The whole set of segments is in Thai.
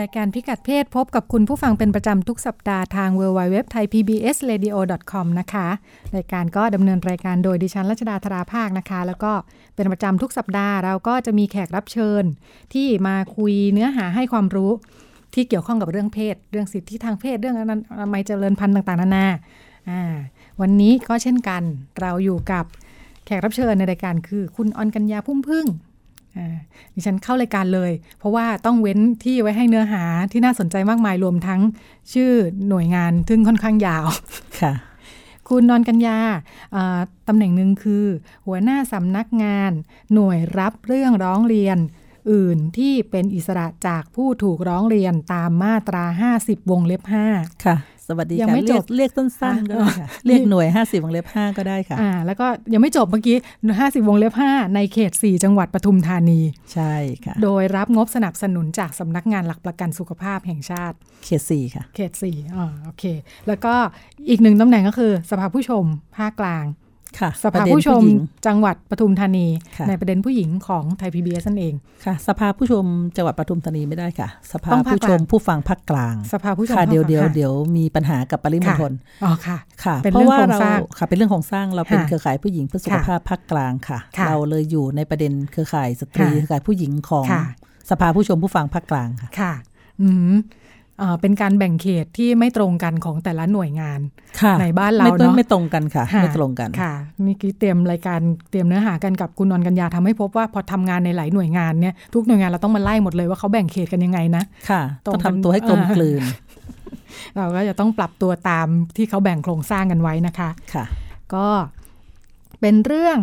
รายการพิกัดเพศพบกับคุณผู้ฟังเป็นประจำทุกสัปดาห์ทาง w w w t h a i p b s r a d i o c o m นะคะรายการก็ดำเนินรายการโดยดิฉันรัชดาธราภาคนะคะ แล้วก็เป็นประจำทุกสัปดาห์เราก็จะมีแขกรับเชิญ ที่มาคุยเนื้อหาให้ความรู้ที่เกี่ยวข้องกับเรื่องเพศ เรื่องสิทธิทางเพศเรื่องอนามัยเจริญพันธุ์ต่างๆนานาอ่าวันนี้ก็เช่นกันเราอยู่กับแขกรับเชิญในรายการคือคุณออนกัญญาพุ่มพึ่ง ดิฉันเข้ารายการเลย เพราะว่าต้องเว้นที่ไว้ให้เนื้อหาที่น่าสนใจมากมายรวมทั้งชื่อหน่วยงานทึ่งค่อนข้างยาวค่ะคุณนอนกัญญาตำแหน่งหนึ่งคือ หัวหน้าสำนักงาน หน่วยรับเรื่องร้องเรียน อื่นที่เป็นอิสระจากผู้ถูกร้องเรียนตามมาตรา 50 วงเล็บ 5 ค่ะ สวัสดีค่ะเรียกเรียกสั้นๆก็ได้ค่ะเรียกหน่วย 50 วงเล็บ 5 ก็ได้ค่ะอ่าแล้วก็ยังไม่จบเมื่อกี้ 50 วงเล็บ 5 ในเขต 4 จังหวัดปทุมธานี ใช่ค่ะ โดยรับงบสนับสนุนจากสำนักงานหลักประกันสุขภาพแห่งชาติ เขต 4 ค่ะ เขต4อ่าโอเค แล้วก็อีกหนึ่งตำแหน่งก็คือสภาผู้ชมภาคกลาง สภาผู้ชมจังหวัดปทุมธานี ในประเด็นผู้หญิงของไทยพีบีเอสนั่นเองค่ะ สภาผู้ชมจังหวัดปทุมธานีไม่ได้ค่ะ สภาผู้ชมผู้ฟังภาคกลาง สภาผู้ชมค่ะเดี๋ยวเดี๋ยวเดี๋ยวมีปัญหากับปริมณฑลอ๋อค่ะค่ะ เพราะว่าเราค่ะเป็นเรื่องของสร้างเราเป็นเครือข่ายผู้หญิงเพื่อสุขภาพภาคกลางค่ะ เราเลยอยู่ในประเด็นเครือข่ายสตรีเครือข่ายผู้หญิงของสภาผู้ชมผู้ฟังภาคกลางค่ะค่ะ อืม เป็นการแบ่งเขตที่ไม่ตรงกันของแต่ละหน่วยงานในบ้านเราเนาะไม่ตรงกันค่ะ ไม่ตรงกันค่ะนี่คือเตรียมรายการเตรียมเนื้อหากันกับคุณนนกัญญาทำให้พบว่าพอทำงานในหลายหน่วยงานเนี่ยทุกหน่วยงานเราต้องมาไล่หมดเลยว่าเขาแบ่งเขตกันยังไงนะค่ะต้องทำตัวให้กลมกลืน เราก็จะต้องปรับตัวตามที่เขาแบ่งโครงสร้างกันไว้นะคะค่ะ ก็เป็นเรื่อง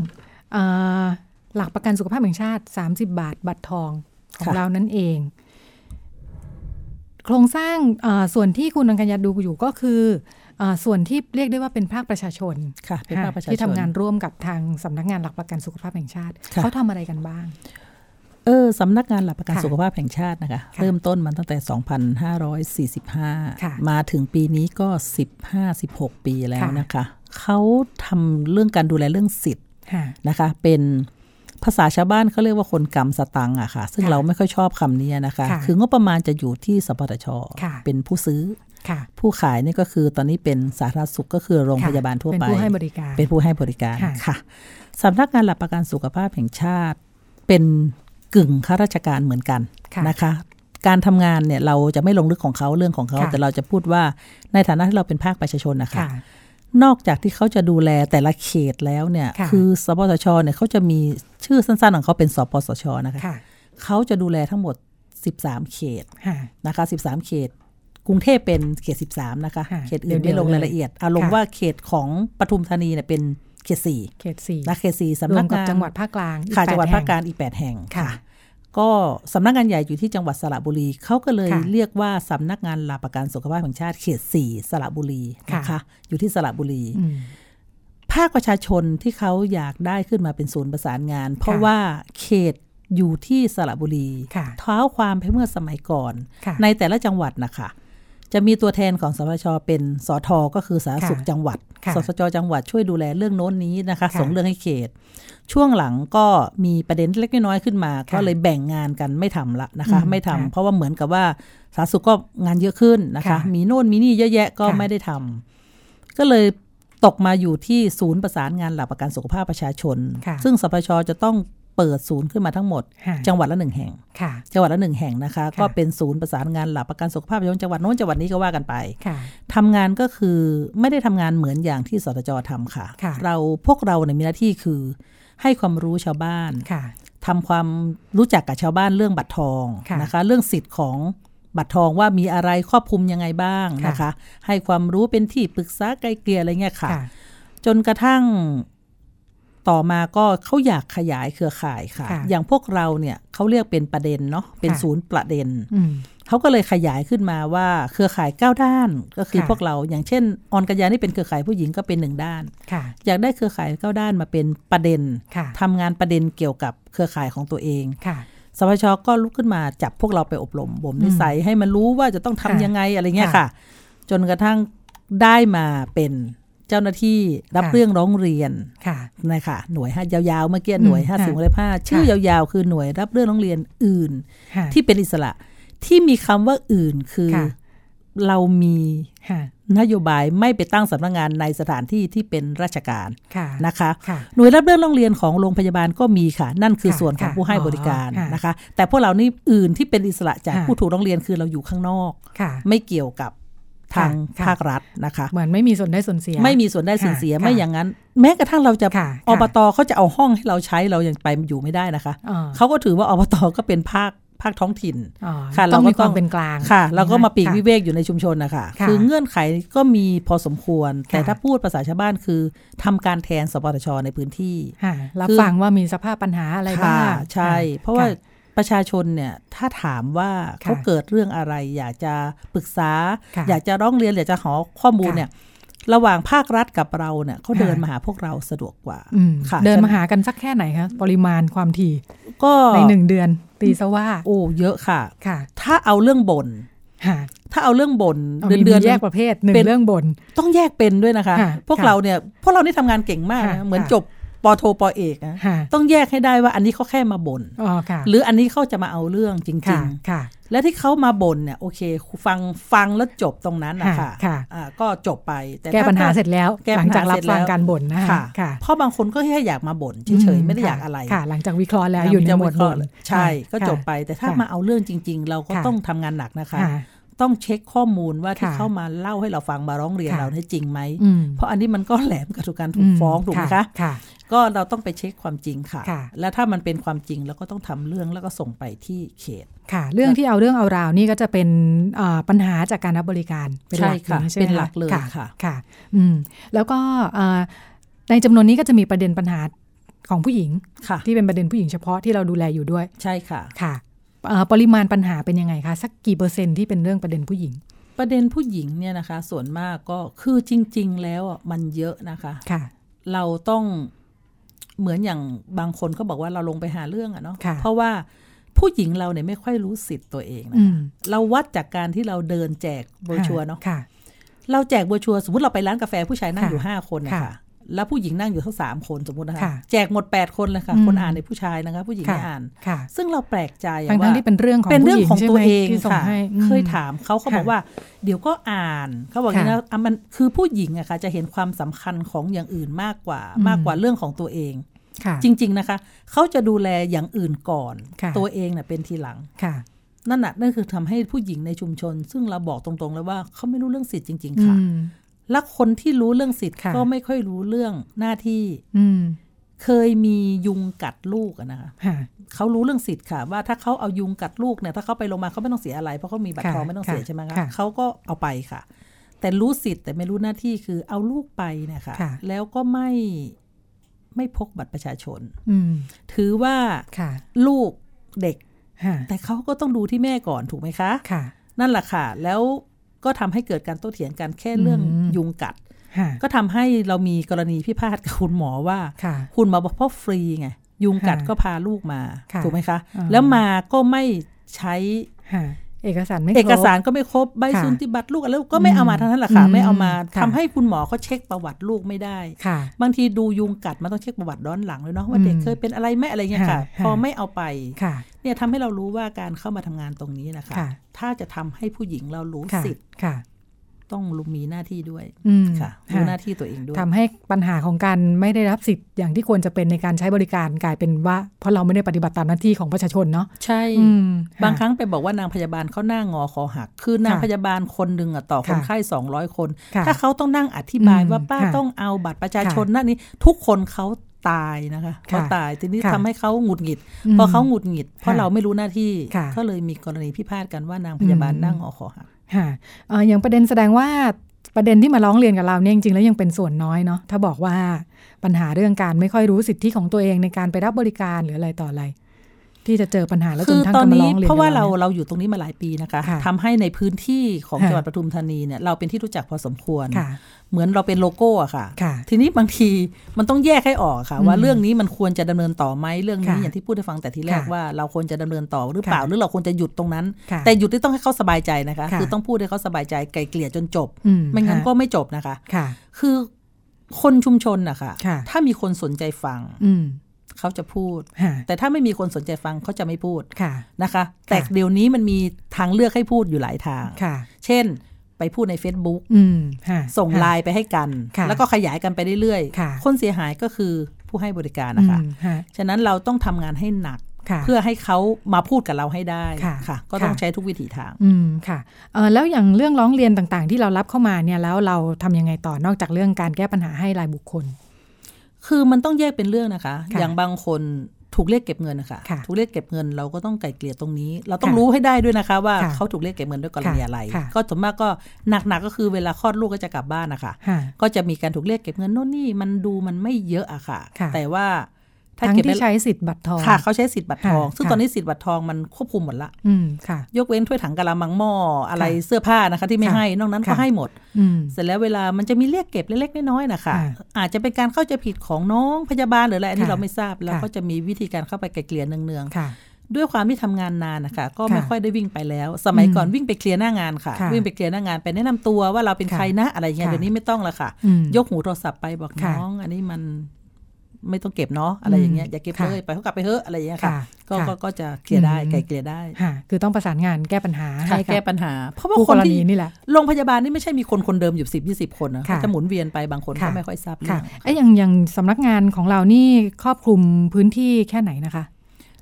หลักประกันสุขภาพแห่งชาติ 30 บาท บัตรทองของเรานั่นเอง โครงสร้างส่วนที่คุณอังกัญญาดูอยู่ก็คือส่วนที่เรียกได้ว่าเป็นภาคประชาชนค่ะเป็นภาคประชาชนที่ทำงานร่วมกับทางสำนักงานหลักประกันสุขภาพแห่งชาติเขาทำอะไรกันบ้างเออสำนักงานหลักประกันสุขภาพแห่งชาตินะคะ เริ่มต้นมาตั้งแต่ 2545 มาถึงปีนี้ก็ 15-16 ปีแล้วนะคะ เขาทำเรื่องการดูแลเรื่องสิทธิ์นะคะ เป็น ภาษาชาวบ้านเขาเรียกว่าคนกรรมสตังอะค่ะ ซึ่งเราไม่ค่อยชอบคำนี้นะคะ คืองบประมาณจะอยู่ที่สปทช เป็นผู้ซื้อผู้ขายนี่ก็คือตอนนี้เป็นสาธารณสุขก็คือโรงพยาบาลทั่วไป เป็นผู้ให้บริการ เป็นผู้ให้บริการค่ะสำนักงานหลักประกันสุขภาพแห่งชาติ เป็นกึ่งข้าราชการเหมือนกันนะคะ การทำงานเนี่ยเราจะไม่ลงลึกของเขาเรื่องของเขา แต่เราจะพูดว่าในฐานะที่เราเป็นภาคประชาชนนะคะ นอกจากที่เขาจะดูแลแต่ละเขตแล้วเนี่ย คือสปสชเนี่ยเขาจะมีชื่อสั้นๆของเขาเป็นสปสชนะคะเขาจะดูแลทั้งหมด 13 เขตนะคะ 13 เขต กรุงเทพเป็นเขต 13 นะคะ เขตอื่นไม่ลงรายละเอียดอารมณ์ว่าเขตของปทุมธานีเนี่ยเป็นเขตสี่เขตสี่นะเขตสี่สำนักงานจังหวัดภาคกลางค่ะจังหวัดภาคกลางอีก8แห่งค่ะ ก็สำนักงานใหญ่อยู่ที่จังหวัดสระบุรี เขาก็เลยเรียกว่าสำนักงานหลักประกันสุขภาพแห่งชาติเขตสี่สระบุรีนะคะ อยู่ที่สระบุรี ภาคประชาชนที่เขาอยากได้ขึ้นมาเป็นศูนย์ประสานงาน เพราะว่าเขตอยู่ที่สระบุรีเท้าความไปเมื่อสมัยก่อน ในแต่ละจังหวัดนะคะจะมีตัวแทนของสพชเป็นสอทอก็คือสาธารณสุขจังหวัด สสจจังหวัดช่วยดูแลเรื่องโน้นนี้นะคะ ส่งเรื่องให้เขต ช่วงหลังก็มีประเด็นเล็กน้อยขึ้นมา ก็เลยแบ่งงานกันไม่ทำละนะคะ ไม่ทำเพราะว่าเหมือนกับว่าสาธารณสุขก็งานเยอะขึ้นนะคะ มีโน่นมีนี่เยอะแยะก็ไม่ได้ทำก็เลยตกมาอยู่ที่ศูนย์ประสานงานหลักประกันสุขภาพประชาชน ซึ่งสพชจะต้องเปิดศูนย์ขึ้นมาทั้งหมด จังหวัดละหนึ่งแห่งจังหวัดละหนึ่งแห่งนะคะ ก็เป็นศูนย์ประสานงานหลักประกันสุขภาพยงจังหวัดโน้นจังหวัดนี้ก็ว่ากันไปทำงานก็คือไม่ได้ทำงานเหมือนอย่างที่สตจทำค่ะ เราพวกเราเนี่ยมีหน้าที่คือ ให้ความรู้ชาวบ้านทำความรู้จักกับชาวบ้านเรื่องบัตรทองนะคะ เรื่องสิทธิ์ของบัตรทองว่ามีอะไรครอบคลุมยังไงบ้างนะคะ ให้ความรู้เป็นที่ปรึกษาไกลเกลี่ยอะไรเงี้ยค่ะ จนกระทั่งต่อมาก็เขาอยากขยายเครือข่ายค่ะ อย่างพวกเราเนี่ยเขาเรียกเป็นประเด็นเนาะเป็นศูนย์ประเด็น เขาก็เลยขยายขึ้นมาว่าเครือข่ายก้าด้านก็คือพวกเราอย่างเช่น ออนกัญญานี่เป็นเครือข่ายผู้หญิงก็เป็นหนึ่งด้าน อยากได้เครือข่ายก้าด้านมาเป็นประเด็นทำงานประเด็นเกี่ยวกับเครือข่ายของตัวเองสพชก็ลุกขึ้นมาจับพวกเราไปอบรมบ่มนิสัยให้มันรู้ว่าจะต้องทำยังไงอะไรเงี้ยค่ะ จนกระทั่งได้มาเป็นเจ้าหน้าที่รับเรื่องร้องเรียนค่ะนะคะหน่วยห้ายาวๆเมื่อกี้หน่วยห้าสิบเลยผ้าชื่อยาวๆ คือหน่วยรับเรื่องร้องเรียนอื่น ที่เป็นอิสระ ที่มีคำว่าอื่นคือเรามีนโยบายไม่ไปตั้งสำนักงงานในสถานที่ที่เป็นราชการนะคะหน่วยรับเรื่องร้องเรียนของโรงพยาบาลก็มีค่ะ นั่นคือส่วนของผู้ให้บริการนะคะ แต่พวกเรานี่อื่นที่เป็นอิสระจากผู้ถูกร้องเรียนคือเราอยู่ข้างนอกไม่เกี่ยวกับทางภาครัฐนะคะ เหมือนไม่มีส่วนได้ส่วนเสีย ไม่มีส่วนได้ส่วนเสียไม่อย่างนั้น แม้กระทั่งเราจะอบตเขาจะเอาห้องให้เราใช้เรายังไปอยู่ไม่ได้นะคะเขาก็ถือว่าอบตก็เป็นภาค ภาคท้องถิ่นค่ะเราก็ต้องเป็นกลางค่ะเราก็มาปีกวิเวกอยู่ในชุมชนนะคะคือเงื่อนไขก็มีพอสมควร แต่ถ้าพูดภาษาชาวบ้านคือทำการแทนสปตชในพื้นที่รับฟังว่ามีสภาพปัญหาอะไรบ้างใช่ เพราะว่าประชาชนเนี่ยถ้าถามว่าเขาเกิดเรื่องอะไร อยากจะปรึกษา อยากจะร้องเรียนอยากจะขอข้อมูลเนี่ย ระหว่างภาครัฐกับเราเนี่ยเขาเดินมาหาพวกเราสะดวกกว่าค่ะเดินมาหากันสักแค่ไหนคะปริมาณความถี่ก็ในหนึ่งเดือนตีซะว่า โอ้เยอะค่ะค่ะ ถ้าเอาเรื่องบ่นถ้าเอาเรื่องบ่นเดือนเดือนแยกประเภทหนึ่งเรื่องบ่นต้องแยกเป็นด้วยนะคะ พวกเราเนี่ยพวกเรานี่ทำงานเก่งมาก เหมือนจบ ปโทปเอกนะต้องแยกให้ได้ว่าอันนี้เขาแค่มาบน่นหรืออันนี้เขาจะมาเอาเรื่องจริงๆและที่เขามาบ่นเนี่ยโอเค ฟังฟังแล้วจบตรงนั้นนะคะก็จบไปแต่แก้ปัญหาเสร็จแล้วหลังจากรับฟังการบ่นนะคะเพราะบางคนก็แค่อยากมาบ่นเฉยๆไม่ได้อยากอะไรค่ะ หลังจากวิเคราะห์แล้วอยู่ในหมวดบ่นใช่ก็จบไป แต่ถ้ามาเอาเรื่องจริง ๆ เราก็ต้องทำงานหนักนะคะต้องเช็คข้อมูลว่าที่เข้ามาเล่าให้เราฟังมาร้องเรียนเราได้จริงไหม เพราะอันนี้มันก็แหลมกับถูกการถูกฟ้องถูกไหมคะ ก็เราต้องไปเช็คความจริงค่ะ และถ้ามันเป็นความจริงเราก็ต้องทำเรื่องแล้วก็ส่งไปที่เขตค่ะ เรื่องที่เอาเรื่องเอาราวนี่ก็จะเป็นปัญหาจากการรับบริการเป็นหลักใช่เป็นหลักเลยค่ะค่ะอืมแล้วก็ในจำนวนนี้ก็จะมีประเด็นปัญหาของผู้หญิงที่เป็นประเด็นผู้หญิงเฉพาะที่เราดูแลอยู่ด้วย ใช่ค่ะค่ะปริมาณปัญหาเป็นยังไงคะ สักกี่เปอร์เซ็นต์ที่เป็นเรื่องประเด็นผู้หญิง ประเด็นผู้หญิงเนี่ยนะคะ ส่วนมากก็คือจริง ๆ แล้วมันเยอะนะคะค่ะ เราต้อง เหมือนอย่างบางคนก็บอกว่าเราลงไปหาเรื่องอะเนาะเพราะว่าผู้หญิงเราเนี่ยไม่ค่อยรู้สิทธิ์ตัวเองนะคะเราวัดจากการที่เราเดินแจกโบชัวเนาะเราแจกโบชัวสมมติเราไปร้านกาแฟผู้ชายนั่งอยู่ห้าคนนะคะ แล้วผู้หญิงนั่งอยู่ทั้งสามคนสมมตินะคะแจกหมดแปดคนเลยค่ะคนอ่านในผู้ชายนะคะ ผู้หญิงไม่อ่านซึ่งเราแปลกใจว่าที่เป็นเรื่องของเป็นเรื่องของตัวเองค่ะเคยถามเขาเขาบอกว่า เดี๋ยวก็อ่านเขาบอกอย่างนี้นะมันคือผู้หญิงอะค่ะจะเห็นความสำคัญของอย่างอื่นมากกว่ามากกว่าเรื่องของตัวเองจริง ๆนะคะ เขาจะดูแลอย่างอื่นก่อน ตัวเองเน่ยเป็นทีหลังนั่นน่ะนั่นคือทำให้ผู้หญิงในชุมชน ซึ่งเราบอกตรงๆเลยว่าเขาไม่รู้เรื่องสิทธิ์จริง ๆ ค่ะ และคนที่รู้เรื่องสิทธิ์ก็ไม่ค่อยรู้เรื่องหน้าที่เคยมียุงกัดลูกนะคะเขารู้เรื่องสิทธิ์ค่ะ ว่าถ้าเขาเอายุงกัดลูกเนี่ยถ้าเขาไปโรงพยาบาลเขาไม่ต้องเสียอะไร เพราะเขามีบัตรทองไม่ต้องเสียใช่ไหมคะเขาก็เอาไปค่ะ แต่รู้สิทธิ์แต่ไม่รู้หน้าที่คือเอาลูกไปเนี่ยค่ะแล้วก็ไม่ไม่พกบัตรประชาชนถือว่าลูกเด็กแต่เขาก็ต้องดูที่แม่ก่อนถูกไหมคะคะนั่นแหละค่ะ แล้ว ก็ทำให้เกิดการโต้เถียงกันแค่เรื่องยุงกัด ก็ทำให้เรามีกรณีพิพาทกับคุณหมอว่า คุณหมอบอกเพราะฟรีไงยุงกัดก็พาลูกมาถูกไหมคะ แล้วมาก็ไม่ใช้ เอกสารไม่เอกสารก็ไม่ครบใบสุนติบัตรลูกแล้วก็ไม่เอามาทั้งนั้นแหละค่ะไม่เอามาทำให้คุณหมอเขาเช็คประวัติลูกไม่ได้บางทีดูยุงกัดมันต้องเช็คประวัติย้อนหลังเลยเนาะว่าเด็กเคยเป็นอะไรไหมอะไรเงี้ยค่ะ พอไม่เอาไปเนี่ยทำให้เรารู้ว่าการเข้ามาทำงานตรงนี้นะคะ ถ้าจะทำให้ผู้หญิงเรารู้สิทธิ์ ต้องมีหน้าที่ด้วยค่ะรู้หน้าที่ตัวเองด้วยทำให้ปัญหาของการไม่ได้รับสิทธิ์อย่างที่ควรจะเป็นในการใช้บริการกลายเป็นว่าเพราะเราไม่ได้ปฏิบัติตามหน้าที่ของประชาชนเนาะใช่บางครั้งไปบอกว่านางพยาบาลเขาหน้างอคอหัก คือนางพยาบาลคนหนึ่งอะต่อคนไข้สองร้อยคน ถ้าเขาต้องนั่งอธิบายว่าป้าต้องเอาบัตรประชาชนนั่นนี้ทุกคนเขาตายนะคะเขาตายทีนี้ทำให้เขาหงุดหงิด พอเขาหงุดหงิด เพราะเราไม่รู้หน้าที่ก็เลยมีกรณีพิพาทกันว่านางพยาบาลนั่งอคอหัก ค่ะอย่างประเด็นแสดงว่าประเด็นที่มาร้องเรียนกับเราเนี่ยจริงๆแล้วยังเป็นส่วนน้อยเนาะถ้าบอกว่าปัญหาเรื่องการไม่ค่อยรู้สิทธิของตัวเองในการไปรับบริการหรืออะไรต่ออะไร ที่จะเจอปัญหาแล้วจคืนอทั้งตอนกำลังนี้ร้องเรียนเพราะว่ากับเรานี่ยเราอยู่ตรงนี้มาหลายปีนะคะค่ะทำให้ในพื้นที่ของค่ะจังหวัดปทุมธานีเนี่ยเราเป็นที่รู้จักพอสมควรค่ะเหมือนเราเป็นโลโก้อะค่ะค่ะ ทีนี้บางทีมันต้องแยกให้ออกค่ะอืมว่าเรื่องนี้มันควรจะดำเนินต่อไหมเรื่องนี้ค่ะอย่างที่พูดให้ฟังแต่ทีแรกค่ะว่าเราควรจะดำเนินต่อหรือเปล่าค่ะหรือเราควรจะหยุดตรงนั้นค่ะแต่หยุดที่ต้องให้เขาสบายใจนะคะค่ะคือต้องพูดให้เขาสบายใจไกลเกลี่ยจนจบอืไม่งั้นค่ะก็ไม่จบนะคะค่ะคือคนชุมชนนะคะค่ะถ้ามีคนสนใจฟังอืม เขาจะพูดค่ะแต่ถ้าไม่มีคนสนใจฟังเขาจะไม่พูดค่ะนะคะ แต่เดี๋ยวนี้มันมีทางเลือกให้พูดอยู่หลายทางค่ะเช่นไปพูดใน Facebook อืมค่ะส่งค่ะไลน์ไปให้กันค่ะแล้วก็ขยายกันไปเรื่อยค่ะคนเสียหายก็คือผู้ให้บริการนะคะอืมค่ะฉะนั้นเราต้องทำงานให้หนักค่ะเพื่อให้เขามาพูดกับเราให้ได้ค่ะค่ะก็ต้องค่ะใช้ทุกวิถีทางอืมค่ะเออแล้วอย่างเรื่องร้องเรียนต่างๆ ที่เรารับเข้ามาเนี่ยแล้วเราทำยังไงต่อนอกจากเรื่องการแก้ปัญหาให้รายบุคคล คือมันต้องแยกเป็นเรื่องนะคะค่ะอย่างบางคนถูกเรียกเก็บเงินนะคะค่ะถูกเรียกเก็บเงินเราก็ต้องไกลเกลี่ยตรงนี้ เราต้องค่ะรู้ให้ได้ด้วยนะคะ ว่าค่ะเขาถูกเรียกเก็บเงินด้วยกรณีอะไรค่ะก็ส่วนมากก็หนักๆก็คือเวลาคลอดลูกก็จะกลับบ้านนะคะค่ะก็จะมีการถูกเรียกเก็บเงินโน่นนี่มันดูมันไม่เยอะอะค่ะค่ะแต่ว่าถ้า ทั้งเก็บที่ไว้ใช้สิทธิ์บัตรทองค่ะเขาใช้สิทธิ์บัตรทองค่ะซึ่งค่ะตอนนี้สิทธิ์บัตรทองมันควบคุมหมดละอืมค่ะ ยกเว้นถ้วยถังกะละมังหม้ออะไรค่ะเสื้อผ้านะคะ ที่ไม่ค่ะให้นอกนั้นก็ค่ะให้หมดอืมเสร็จแล้วเวลามันจะมีเรียกเก็บเล็กๆน้อยๆนะคะค่ะอาจจะเป็นการเข้าใจผิดของน้องพยาบาลหรืออะไรอันนี้ค่ะเราไม่ทราบแล้วค่ะก็จะมีวิธีการเข้าไปไกลเกลี่ยเนืองค่ะๆด้วยความที่ทำงานนานนะคะก็ไม่ค่ะค่อยได้วิ่งไปแล้ว สมัยอืมก่อนวิ่งไปเคลียร์หน้างานค่ะค่ะ วิ่งไปเคลียร์หน้างานไปแนะนำตัวว่าเราเป็นค่ะใครนะอะไรอย่างเงี้ยค่ะเดี๋ยวนี้ไม่ต้องละค่ะอืมยกหูโทรศัพท์ไปบอกค่ะน้อง อันนี้มัน ไม่ต้องเก็บเนาะอะไรอย่างเงี้ยอย่าเก็บค่ะเลยไปเขากลับไปเถอะอะไรอย่างเงี้ยค่ะค่ะก็ค่ะก็ก็จะเคลียร์ได้อืมไกลเกลี่ยได้ค่ะคือต้องประสานงานแก้ปัญหาค่ะให้กัแก้บปัญหา เพราะว่าผู้คนกรที่ณีนี่แหละโรงพยาบาลนี่ไม่ใช่มีคนคนเดิมอยู่สิบยี่สิบคนนะค่ะจะหมุนเวียนไปบางคนก็ค่ะไม่ค่อยทราบเรื่ค่ะองไอ้อย่างอย่างสำนักงานของเรานี่ครอบคลุมพื้นที่แค่ไหนนะคะ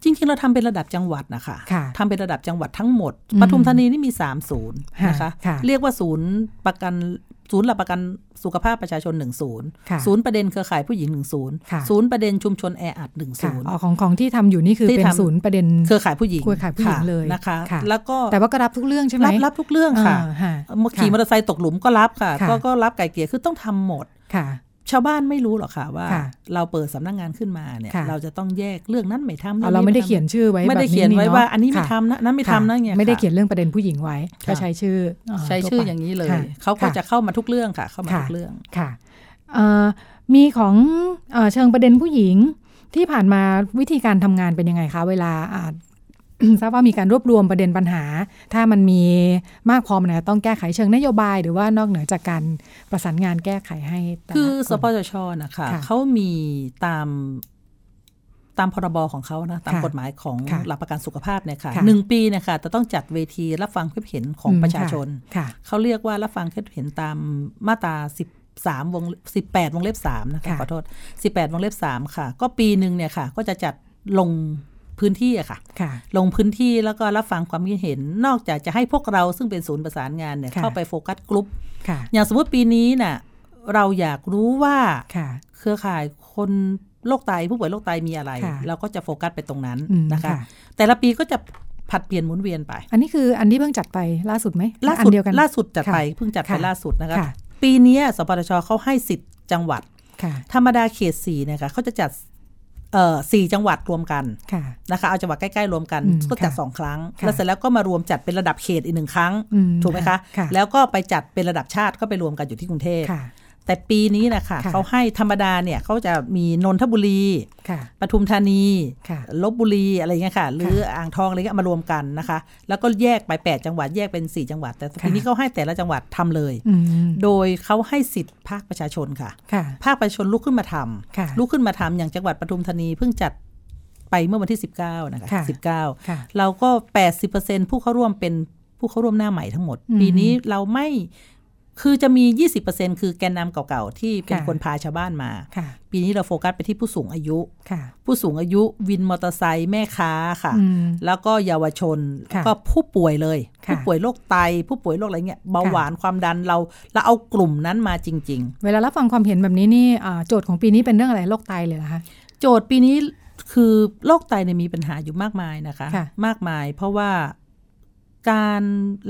จริงๆ เราทำเป็นระดับจังหวัดนะคะค่ะทำเป็นระดับจังหวัดทั้งหมดอืมปทุมธานีนี่มี 3 ศูนย์นะคะค่ะเรียกว่าศูนย์ประกัน ศูนย์หลักประกันสุขภาพประชาชน1ศูนย์ค่ะศูนย์ประเด็นเครือข่ายผู้หญิง1ศูนย์ค่ะศูนย์ประเด็นชุมชนแออัด1ค่ะศูนย์อ๋อของของที่ทำอยู่นี่คือที่เป็นทำศูนย์ประเด็นเครือข่ายผู้หญิงเครือข่ายผู้หญิงะเลยนะคะค่ะแล้วก็แต่ว่าก็รับทุกเรื่องใช่ไหมรับรับทุกเรื่องค่ะอ่าฮะขี่มอเตอร์ไซค์ตกหลุมก็รับค่ะค่ะก็ก็รับไก่เกลี่ยคือต้องทำหมดค่ะ ชาวบ้านไม่รู้หรอกค่ะว่าค่ะเราเปิดสำนักงานขึ้นมาเนี่ยค่ะเราจะต้องแยกเรื่องนั้นไม่ทำอ๋อองเราไม่ได้ทำเขียนชื่อไว้ไม่ได้แบบเขียนไว้ะว่าอันนี้ไม่ค่ะทำนะนั้นไม่ทำนะเนี่ยไม่ได้ค่ะเขียนเรื่องประเด็นผู้หญิงไว้ค่ะก็ใช้ชื่อใช้ทั่วชื่อไปอย่างนี้เลยค่ะเขาก็ค่ะจะเข้ามาทุกเรื่องค่ะ เข้ามาค่ะทุกเรื่องค่ะเอ่อมีของเออเชิงประเด็นผู้หญิงที่ผ่านมาวิธีการทำงานเป็นยังไงคะ เวลาอ่า ทราบว่ามีการรวบรวมประเด็นปัญหา ถ้ามันมีมากพอมันอาจจะต้องแก้ไขเชิงนโยบาย หรือว่านอกเหนือจากการประสานงานแก้ไขให้แต่ละคือสนปสชนะคะค่ะเขามีตามตามพรบของเขานะตามค่ะกฎหมายของค่ะหลักประกันสุขภาพเนี่ยค่ะค่ะหนึ่งปีเนี่ยค่ะจะต้องจัดเวทีรับฟังความเห็นของอืมประชาชนค่ะเขาเรียกว่ารับฟังความเห็นตามมาตราสิบสามวงสิบแปดวงเล็บสามนะคะค่ะขอโทษสิบแปดวงเล็บสามค่ะ ก็ปีหนึ่งเนี่ยค่ะ ก็จะจัดลง พื้นที่อะค่ะค่ะ ลงพื้นที่แล้วก็รับฟังความคิดเห็น นอกจากจะให้พวกเราซึ่งเป็นศูนย์ประสานงานเนี่ยค่ะเข้าไปโฟกัสกลุ่มค่ะอย่างสมมติปีนี้น่ะเราอยากรู้ว่าค่ะเครือข่ายคนโรคไตผู้ป่วยโรคไตมีอะไรค่ะเราก็จะโฟกัสไปตรงนั้นอืมนะคะค่ะแต่ละปีก็จะผัดเปลี่ยนหมุนเวียนไป อันนี้คืออันที่เพิ่งจัดไปล่าสุดไหมล่าอัสุดเดียวกันล่าสุดจัดไปค่ะเพิ่งจัดไปค่ะล่าสุดนะคะค่ะปีเนี้ยสปทชเขาให้สิทธิ์จังหวัดค่ะธรรมดาเขตสี่เนี่ยค่ะเขาจะจัด เอ่อสี่จังหวัดรวมกันค่ะนะคะเอาจังหวัดใกล้ๆรวมกันอืมก็จัดค่ะสองครั้งค่ะแล้วเสร็จแล้วก็มารวมจัดเป็นระดับเขตอีกหนึ่งครั้งอืมถูกไหมคะค่ะแล้วก็ไปจัดเป็นระดับชาติก็ไปรวมกันอยู่ที่กรุงเทพค่ะ แต่ปีนี้นะคะค่ะ เขาให้ธรรมดาเนี่ยเขาจะมีนนทบุรีค่ะปทุมธานีค่ะลบบุรีอะไรเงี้ยค่ะ หรืออ่างทองอะไรเงี้ยมารวมกันนะคะ แล้วก็แยกไป 8 จังหวัดแยกเป็น 4 จังหวัด แต่ปีนี้เขาให้แต่ละจังหวัดทำเลยอืมโดยเขาให้สิทธิ์ภาคประชาชนค่ะค่ะภาคประชาชนลุกขึ้นมาทำค่ะลุกขึ้นมาทำอย่างจังหวัดปทุมธานีเพิ่งจัดไปเมื่อวันที่ 19 นะคะค่ะ19ค่ะเราก็ 80%ผู้เข้าร่วมเป็นผู้เข้าร่วมหน้าใหม่ทั้งหมดอืมปีนี้เราไม่ คือจะมี 20%คือแกนนำเก่าๆ ที่เป็นค่ะคนพาชาวบ้านมาค่ะปีนี้เราโฟกัสไปที่ผู้สูงอายุค่ะผู้สูงอายุวินมอเตอร์ไซค์แม่ค้าค่ะอืมแล้วก็เยาวชนค่ะก็ผู้ป่วยเลยค่ะผู้ป่วยโรคไต ผู้ป่วยโรคอะไรเงี้ย เบาหวานความดันเราเราเอากลุ่มนั้นมาจริงเวลารับฟังความเห็นแบบนี้นี่อ่าโจทย์ของปีนี้เป็นเรื่องอะไรโรคไตเลยเหรอคะๆโจทย์ปีนี้คือโรคไตเนี่ยมีปัญหาอยู่มากมายนะคะค่ะมากมาย เพราะว่า การ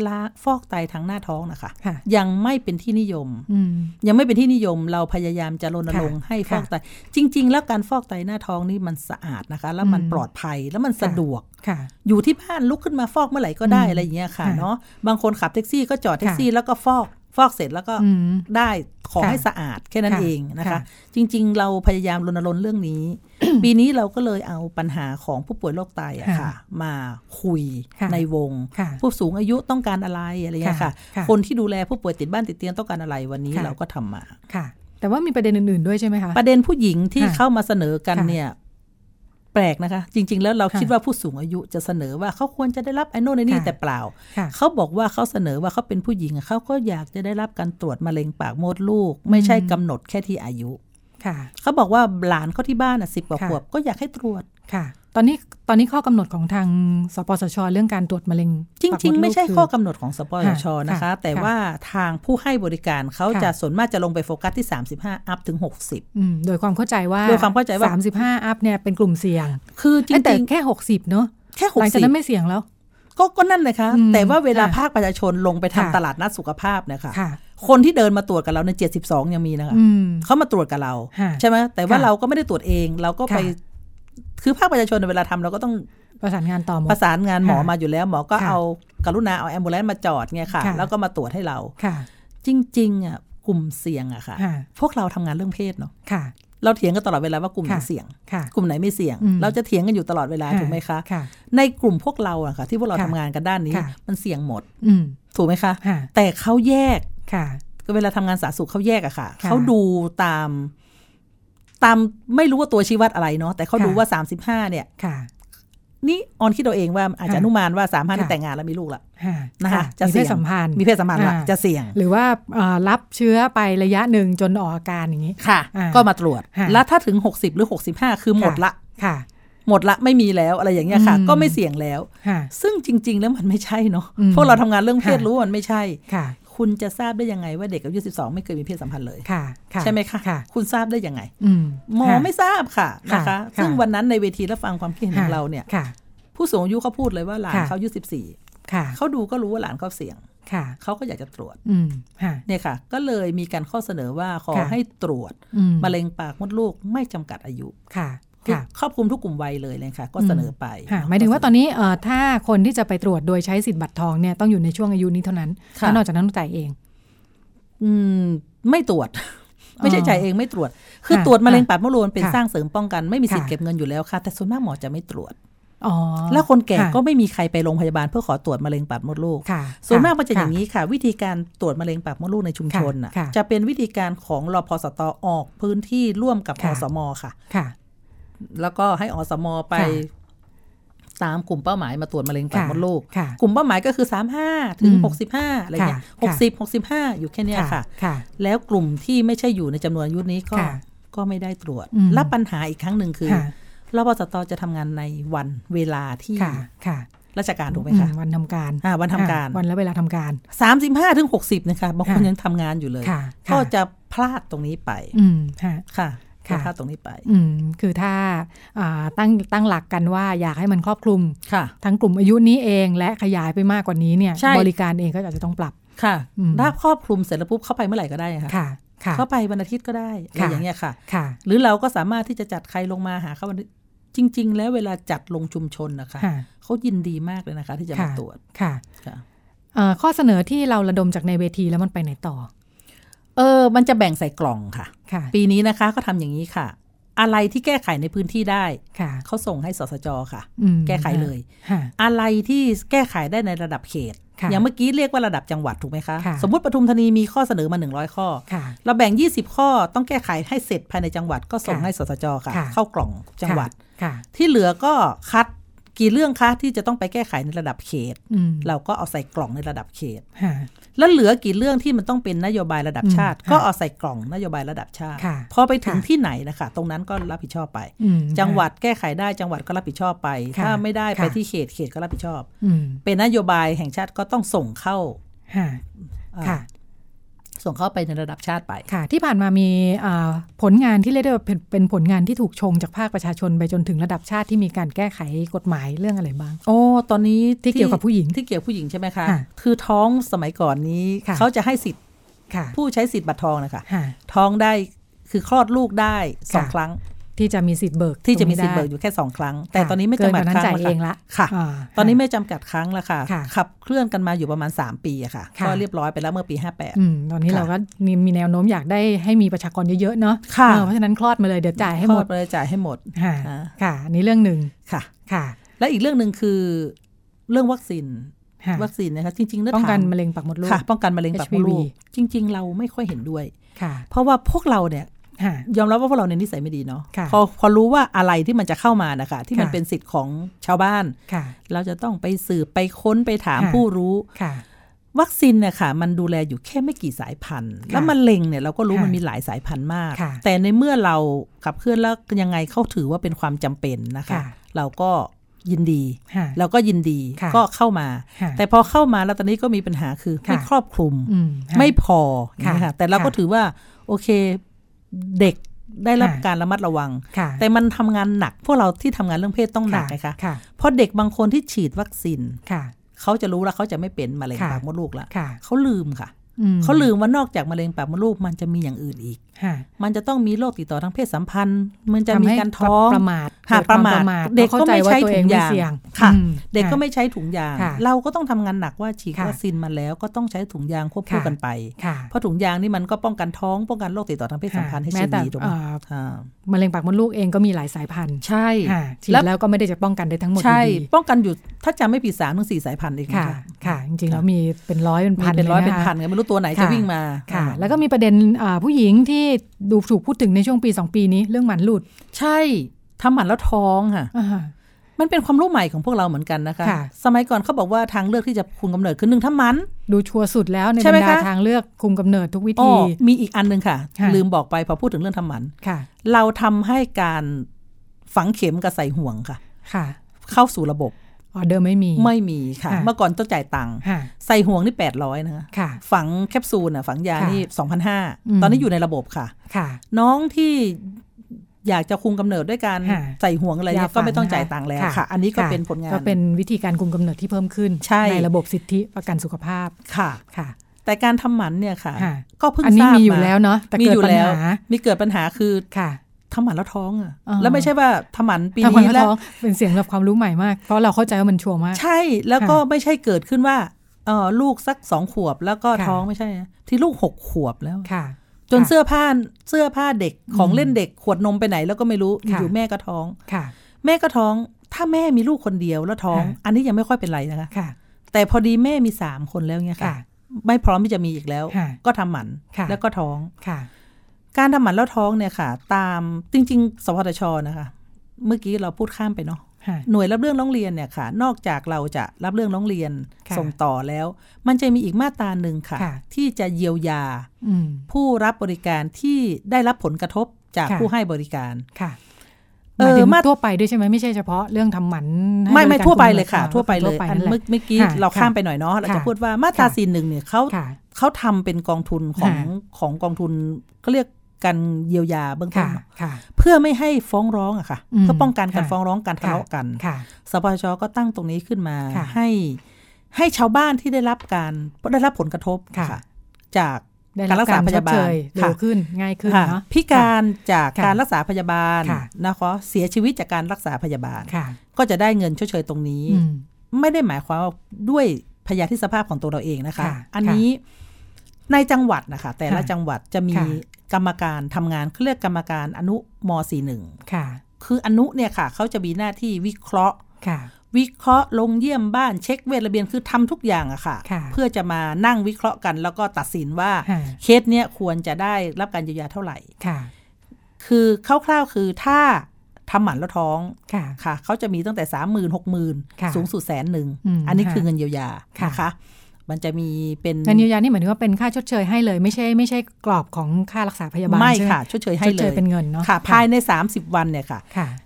ล้าฟอกไตทางหน้าท้องนะคะค่ะยังไม่เป็นที่นิยมอืมยังไม่เป็นที่นิยมเราพยายามจะรณรงค์ค่ะให้ฟอกค่ะไต จริง ๆ แล้วการฟอกไตหน้าท้องนี่มันสะอาดนะคะ แล้วมันอืมปลอดภัยแล้วมันสะดวกค่ะอยู่ที่บ้านลุกขึ้นมาฟอกเมื่อไหร่ก็ได้อืมอะไรอย่างเงี้ยค่ะค่ะเนาะบางคนขับแท็กซี่ก็จอดแท็กซี่แล้วก็ฟอก ฟอกเสร็จแล้วก็อืมได้ขอค่ะให้สะอาดแค่นั้นค่ะเองนะคะค่ะจริง ๆ เราพยายามรณรงค์เรื่องนี้ ปีนี้เราก็เลยเอาปัญหาของผู้ป่วยโรคไตอะค่ะค่ะมาคุยค่ะในวงค่ะผู้สูงอายุต้องการอะไรอะไรเงี้ยค่ะค่ะ คนที่ดูแลผู้ป่วยติดบ้านติดเตียงต้องการอะไรวันนี้ค่ะเราก็ทำมาค่ะ แต่ว่ามีประเด็นอื่น ๆด้วยใช่ไหมคะประเด็นผู้หญิงที่ค่ะเข้ามาเสนอกันค่ะเนี่ย แปลกนะคะ จริง ๆ แล้วเราค่ะคิดว่าผู้สูงอายุจะเสนอว่าเขาควรจะได้รับไอ้โน่นไอ้นี่ค่ะแต่เปล่าค่ะเขาบอกว่าเขาเสนอว่าเขาเป็นผู้หญิงอะเขาก็อยากจะได้รับการตรวจมะเร็งปากมดลูก ไม่ใช่กำหนดแค่ที่อายุค่ะเขาบอกว่าหลานเขาที่บ้านอะสิบกว่าค่ะขวบก็อยากให้ตรวจค่ะ ตอนนี้ตอนนี้ข้อกำหนดของทางสปสช เรื่องการตรวจมะเร็ง จริง ๆ ไม่ใช่ข้อกำหหนดของสปสชค่ะนะคะค่ะแต่ว่าทางผู้ให้บริการเขาค่ะจะส่วนมากจะลงไปโฟกัสที่ 35 อัพถึง 60อืมโดยความเข้าใจว่าโดยความเข้าใจว่าสามสิบห้าอัพเนี่ยเป็นกลุ่มเสี่ยง คือจเอ้ยแต่ริงแค่หกสิบเนอะๆแค่หลังจากนั้น60ไม่เสี่ยงแล้ว ก็ก็นั่นเลยคะอืมแต่ว่าเวลาค่ะภาคประชาชนลงไปทำค่ะตลาดนัดสุขภาพเนี่ยค่ะค่ะคนที่เดินมาตรวจกับเราใน 72 ยังมีนะคะอืมเขามาตรวจกับเราค่ะใช่ไหมแต่ว่าค่ะเราก็ไม่ได้ตรวจเองเราก็ไป ค่ะคือภาคประชาชนเวลาทำเราก็ต้องประสานงานต่อหมดประสานงานหมอค่ะมาอยู่แล้ว หมอก็ค่ะเอากรุณาเอาแอมบูเลนมาจอดเนี่ยค่ะค่ะ แล้วก็มาตรวจให้เราค่ะ จริงๆอะกลุ่มเสี่ยงอะค่ะค่ะพวกเราทำงานเรื่องเพศเนาะค่ะเราเถียงกันตลอดเวลาว่ากลุ่มไหนค่ะเสี่ยงค่ะกลุ่มไหนไม่เสี่ยงอืมเราจะเถียงกันอยู่ตลอดเวลาถูกไหมคะค่ะในกลุ่มพวกเราอะค่ะ ที่พวกเราค่ะทำงานกันด้านนี้ค่ะมันเสี่ยงหมดอืมถูกไหมคะค่ะแต่เขาแยกค่ะก็เวลาทำงานสาธารณสุขเขาแยกอะค่ะค่ะเขาดูตาม ตามไม่รู้ว่าตัวชี้วัดอะไรเนาะแต่เขาดูค่ะว่าสามสิบห้าเนี่ยค่ะนี่ออนคิดเราเองว่าอาจจะค่ะอนุมานว่าสามห้าค่ะแต่งงานแล้วมีลูกละค่ะนะคะจะมีเพเสี่ศยงสัมพันธ์มีเพศสัมพันธ์ละอ่าจะเสี่ยง หรือว่าเอ่อรับเชื้อไประยะหนึ่งจนออกอาการอย่างนี้ค่ะอ่าก็มาตรวจค่ะแล้วถ้าถึงหกสิบหรือหกสิบห้าคือหมดละค่ะ หมดละไม่มีแล้วอะไรอย่างเงี้ยค่ะอืมก็ไม่เสี่ยงแล้วค่ะซึ่งจริง ๆ แล้วมันไม่ใช่เนาะอืมพวกเราทำงานเรื่องเพศค่ะรู้ว่ามันไม่ใช่ ค่ะคุณจะทราบได้ยังไงว่าเด็กอายุ 12 ไม่เคยมีเพศสัมพันธ์เลยค่ะค่ะใช่ไหมคะค่ะคุณทราบได้ยังไงอืมหมอค่ะไม่ทราบค่ะนะคะค่ะซึ่งค่ะวันนั้นในเวทีรับฟังความคิดเห็นของเราเนี่ยค่ะผู้สูงอายุเขาพูดเลยว่าหลานค่ะเขาอายุค่ะ14เขาดูก็รู้ว่าหลานเขาเสี่ยงค่ะเขาก็อยากจะตรวจอืมค่ะเนี่ยค่ะ ก็เลยมีการข้อเสนอว่าขอค่ะให้ตรวจอืมมะเร็งปากมดลูกไม่จำกัดอายุค่ะ คือค่ะครอบคลุมทุกกลุ่มวัยเลยเลยค่ะ ก็เสนอไปค่ะหมายถึงว่าตอนนี้เอ่อถ้าคนที่จะไปตรวจโดยใช้สิทธิ์บัตรทองเนี่ยต้องอยู่ในช่วงอายุนี้เท่านั้นค่ะแล้วนอกจากนั้นต้องจ่ายเอง อืม ไม่ตรวจ ไม่ใช่อ๋อจ่ายเองไม่ตรวจ คือค่ะตรวจมะเร็งปากมดลูกมันเป็นค่ะสร้างเสริมป้องกันไม่มีสิทธิ์ค่ะเก็บเงินอยู่แล้วค่ะ แต่ส่วนมากหมอจะไม่ตรวจอ๋อแล้วคนแก่ค่ะก็ไม่มีใครไปโรงพยาบาลเพื่อขอตรวจมะเร็งปากมดลูกค่ะส่วนมากมันจะค่อย่างนี้ค่ะ วิธีการตรวจมะเร็งปากมดลูกในชุมชนน่ะค่ะจะเป็นวิธีการของรพสตออกพื้นที่ร่วมกับอค่ะสมค่ะค่ะ แล้วก็ให้อสมไปค่ะตามกลุ่มเป้าหมายมาตรวจมะเร็งปากค่ะมดลูกค่ะกลุ่มเป้าหมายก็คือ 35 ถึงอืม65 อะไรเงี้ยค่ะ60 65 อยู่แค่เนี้ยค่ะค่ะ แล้วกลุ่มที่ไม่ใช่อยู่ในจำนวนอายุนี้ก็ค่ะก็ไม่ได้ตรวจอืมและปัญหาอีกครั้งหนึ่งคือค่ะรพสตจะทำงานในวันเวลาที่ค่ะค่ะราชการถูกไหมอืคะ วันทำการอ่าวันทำการอ่วันและเวลาทำการ 35ถึง60นะคะบางคนค่ะยังทำงานอยู่เลยค่ะก็ค่ะจะพลาดตรงนี้ไปอืมค่ะค่ะ ค่ะจะพลาดตรงนี้ไป อืมคือถ้าอ่าตั้งตั้งหลักกันว่าอยากให้มันครอบคลุมค่ะทั้งกลุ่มอายุนี้เองและขยายไปมากกว่านี้เนี่ยใช่บริการเองก็อาจจะต้องปรับค่ะอืมถ้าครอบคลุมเสร็จแล้วปุ๊บเข้าไปเมื่อไหร่ก็ได้ค่ะค่ะค่ะเข้าไปวันอาทิตย์ก็ได้อะไรค่ะอย่างเงี้ยค่ะค่ะ หรือเราก็สามารถที่จะจัดใครลงมาหาเขาวันจริง ๆ แล้วเวลาจัดลงชุมชนนะคะค่ะเขายินดีมากเลยนะคะ ที่จะมาค่ะตรวจค่ะค่ะเอ่อข้อเสนอที่เราระดมจากในเวทีแล้วมันไปไหนต่อ เออ มันจะแบ่งใส่กล่องค่ะค่ะ ปีนี้นะคะก็ทำอย่างนี้ค่ะ อะไรที่แก้ไขในพื้นที่ได้ค่ะเขาส่งให้สสจค่ะอืมแก้ไขเลยค่ะอะไรที่แก้ไขได้ในระดับเขตค่ะอย่างเมื่อกี้เรียกว่าระดับจังหวัดถูกไหมคะค่ะสมมติปทุมธานีมีข้อเสนอมา 100 ข้อค่ะเราแบ่ง 20 ข้อต้องแก้ไขให้เสร็จภายในจังหวัดก็ส่งค่ะให้สสจค่ะค่ะ เข้ากล่องจังหวัดค่ะที่เหลือก็คัดกี่เรื่องคะที่จะต้องไปแก้ไขในระดับเขตอืมเราก็เอาใส่กล่องในระดับเขตค่ะ แล้วเหลือกี่เรื่องที่มันต้องเป็นนโยบายระดับอืมชาติค่ะก็เอาใส่กล่องนโยบายระดับชาติค่ะพอไปถึงค่ะที่ไหนนะคะตรงนั้นก็รับผิดชอบไปอืมจังหวัดแก้ไขได้จังหวัดก็รับผิดชอบไปค่ะถ้าไม่ได้ไปค่ะที่เขตเขตก็รับผิดชอบอืมเป็นนโยบายแห่งชาติก็ต้องส่งเข้าค่ะเอ่อค่ะ ส่งเข้าไปในระดับชาติไปค่ะ ที่ผ่านมามีผลงานที่เรียกได้ว่าเป็นเป็นผลงานที่ถูกชงจากภาคประชาชนไปจนถึงระดับชาติที่มีการแก้ไขกฎหมายเรื่องอะไรบ้าง โอ้ตอนนี้ที่เกี่ยวกับผู้หญิงที่เกี่ยวผู้หญิงใช่ไหมคะคือท้องสมัยก่อนนี้เขาจะให้สิทธิ์ผู้ใช้สิทธิ์บัตรทองนะคะท้องได้คือคลอดลูกได้สองครั้ง ที่จะมีสิทธิ์เบิกที่จะมีสิทธิ์เบิกอยู่แค่สองครั้ง แต่ตอนนี้ไม่จำกัดครั้งละค่ะ ตอนนี้ไม่จำกัดครั้งแล้วค่ะ ขับเคลื่อนกันมาอยู่ประมาณ 3 ปีอะค่ะ ก็เรียบร้อยไปแล้วเมื่อปี 58ตอนนี้เราก็มีมีแนวโน้มอยากได้ให้มีประชากรเยอะๆเนาะเพราะฉะนั้นคลอดมาเลยเดี๋ยวจ่ายให้หมดเลยจ่ายให้หมดค่ะนี่เรื่องหนึ่งค่ะค่ะ และอีกเรื่องหนึ่งคือเรื่องวัคซีนวัคซีนนะคะจริงๆป้องกันมะเร็งปากมดลูกป้องกันมะเร็งปากมดลูกจริง ๆ เราไม่ค่อยเห็นด้วยเพราะว่าพวกเราเนี่ย ยอมรับว่าพวกเราในนิสัยไม่ดีเนาะพอพอรู้ว่าอะไรที่มันจะเข้ามานะคะที่มันเป็นสิทธิ์ของชาวบ้านเราจะต้องไปสืบไปค้นไปถามผู้รู้วัคซีนเนี่ยค่ะมันดูแลอยู่แค่ไม่กี่สายพันธุ์แล้วมะเร็งเนี่ยเราก็รู้มันมีหลายสายพันธุ์มาก แต่ในเมื่อเราขับเคลื่อนแล้วยังไงเขาถือว่าเป็นความจำเป็นนะคะ เราก็ยินดีเราก็ยินดีก็เข้ามา แต่พอเข้ามาแล้วตอนนี้ก็มีปัญหาคือไม่ครอบคลุมไม่พอนะคะแต่เราก็ถือว่าโอเค เด็กได้รับการระมัดระวัง แต่มันทำงานหนัก พวกเราที่ทำงานเรื่องเพศต้องหนักนะคะเพราะเด็กบางคนที่ฉีดวัคซีนเขาจะรู้แล้วเขาจะไม่เป็นมะเร็งปากมดลูกแล้วเขาลืมค่ะเขาลืมว่านอกจากมะเร็งปากมดลูกมันจะมีอย่างอื่นอีก มันจะต้องมีโรคติดต่อทางเพศสัมพันธ์ มันจะมีการท้องประมาทหาประมาทเด็กก็ไม่ใช้ถุงยางค่ะ เด็กก็ไม่ใช้ถุงยาง เราก็ต้องทำงานหนักว่าฉีดวัคซีนมาแล้วก็ต้องใช้ถุงยางควบคู่กันไป เพราะถุงยางนี่มันก็ป้องกันท้องป้องกันโรคติดต่อทางเพศสัมพันธ์ให้ชีวีถูกไหมมะเร็งปากมดลูกเองก็มีหลายสายพันธุ์ใช่แล้วก็ไม่ได้จะป้องกันได้ทั้งหมดใช่ป้องกันอยู่ถ้าจำไม่ผิดสามถึงสี่สายพันธุ์เองค่ะค่ะ จริงๆแล้วมีเป็นร้อยเป็นพันเป็นร้อยเป็นพันไงไม่รู้ตัวไหนจะวิ่งมาค่ะ แล้วก็มีประเด็นผู้หญิงที่ดูถูกพูดถึงในช่วงปีสองปีนี้เรื่องหมันหลุด ใช่ทำหมันแล้วท้องค่ะมันเป็นความรู้ใหม่ของพวกเราเหมือนกันนะคะสมัยก่อนเขาบอกว่าทางเลือกที่จะคุมกำเนิดคือหนึ่งทำหมัน ดูชัวร์สุดแล้วในบรรดาทางเลือกคุมกำเนิดทุกวิธี มีอีกอันหนึ่งค่ะ ลืมบอกไปพอพูดถึงเรื่องทำหมันเราทำให้การฝังเข็มกับใส่ห่วงค่ะ ค่ะ เข้าสู่ระบบ ออเดอร์ไม่มี ไม่มีค่ะ เมื่อก่อนต้องจ่ายตังค์ใส่ห่วงนี่แปดร้อยนะคะฝังแคปซูลอะฝังยานี่สองพันห้าตอนนี้อยู่ในระบบค่ะค่ะ น้องที่อยากจะคุมกำเนิดด้วยการใส่ห่วงอะไรก็ไม่ต้องจ่ายตังค์แล้วค่ะ อันนี้ก็เป็นผลงานก็เป็นวิธีการคุมกำเนิดที่เพิ่มขึ้นในระบบสิทธิประกันสุขภาพค่ะค่ะ แต่การทำหมันเนี่ยค่ะ ก็เพิ่งทราบมีอยู่แล้วเนาะแต่เกิดปัญหามีเกิดปัญหาคือค่ะ ทำหมันแล้วท้องอะ แล้วไม่ใช่ว่าทำหมันปีนี้แล้วเป็นเสียงแบบความรู้ใหม่มาก เพราะเราเข้าใจว่ามันชัวร์มาก ใช่แล้วก็ไม่ใช่เกิดขึ้นว่าเออลูกสักสองขวบแล้วก็ท้องไม่ใช่ ที่ลูกหกขวบแล้วค่ะจนเสื้อผ้าเสื้อผ้าเด็กของเล่นเด็กขวดนมไปไหนแล้วก็ไม่รู้อยู่แม่ก็ท้องค่ะ แม่ก็ท้องถ้าแม่มีลูกคนเดียวแล้วท้อง อันนี้ยังไม่ค่อยเป็นไรนะคะค่ะ แต่พอดีแม่มีสามคนแล้วเนี่ยค่ะ ไม่พร้อมที่จะมีอีกแล้ว ก็ทำหมันแล้วก็ท้องค่ะ การทำหมันแล้วท้องเนี่ยค่ะ ตามจริง ๆ สพทชนะคะ เมื่อกี้เราพูดข้ามไปเนาะหน่วยรับเรื่องร้องเรียนเนี่ยค่ะ นอกจากเราจะรับเรื่องร้องเรียนส่งต่อแล้ว มันจะมีอีกมาตราหนึ่งค่ะ ที่จะเยียวยาผู้รับบริการที่ได้รับผลกระทบจากผู้ให้บริการค่ะหมายถึงทั่วไปด้วยใช่ไหมไม่ใช่เฉพาะเรื่องทำหมันไม่ไม่ทั่วไปเลยค่ะ ทั่วไปเลยอันเมื่อกี้เราข้ามไปหน่อยเนาะเราจะพูดว่ามาตราสี่หนึ่งเนี่ยเขาเขาทำเป็นกองทุนของของกองทุนก็เรียก การเยียวยาเบื้องต้นเพื่อไม่ให้ฟ้องร้องอะค่ะ เพื่อป้องกันการฟ้องร้องการทะเลาะกันสปชก็ตั้งตรงนี้ขึ้นมาให้ให้ชาวบ้านที่ได้รับการได้รับผลกระทบค่ะ จากการรักษาพยาบาลเร็วขึ้นง่ายขึ้นเนาะพิการจากการรักษาพยาบาลนะคะเสียชีวิตจากการรักษาพยาบาลก็จะได้เงินชดเชยตรงนี้ ไม่ได้หมายความว่าด้วยพยาธิสภาพของตัวเราเองนะคะ อันนี้ในจังหวัดนะคะ แต่ละจังหวัดจะมี กรรมการทำงานเขาเรียกกรรมการอนุม .41 ค่ะ คืออนุเนี่ยค่ะ เขาจะมีหน้าที่วิเคราะห์ค่ะ วิเคราะห์ลงเยี่ยมบ้านเช็คเวทระเบียนคือทำทุกอย่างอะค่ะ เพื่อจะมานั่งวิเคราะห์กัน แล้วก็ตัดสินว่าเคสเนี้ยควรจะได้รับการเยียวยาเท่าไหร่ค่ะ คือคร่าวๆคือถ้าทำหมันแล้วท้องค่ะเขาจะมีตั้งแต่สามหมื่นหกหมื่นสูงสุดแสนหนึ่ง อันนี้คือเงินเยียวยานะคะ มันจะมีเป็นเงินเยียวยานี่เหมือนว่าเป็นค่าชดเชยให้เลย ไม่ใช่ไม่ใช่กรอบของค่ารักษาพยาบาลไม่ค่ะ ชดเชยให้เลยเป็นเงินเนาะค่ะ ภายใน 30 วันเนี่ยค่ะ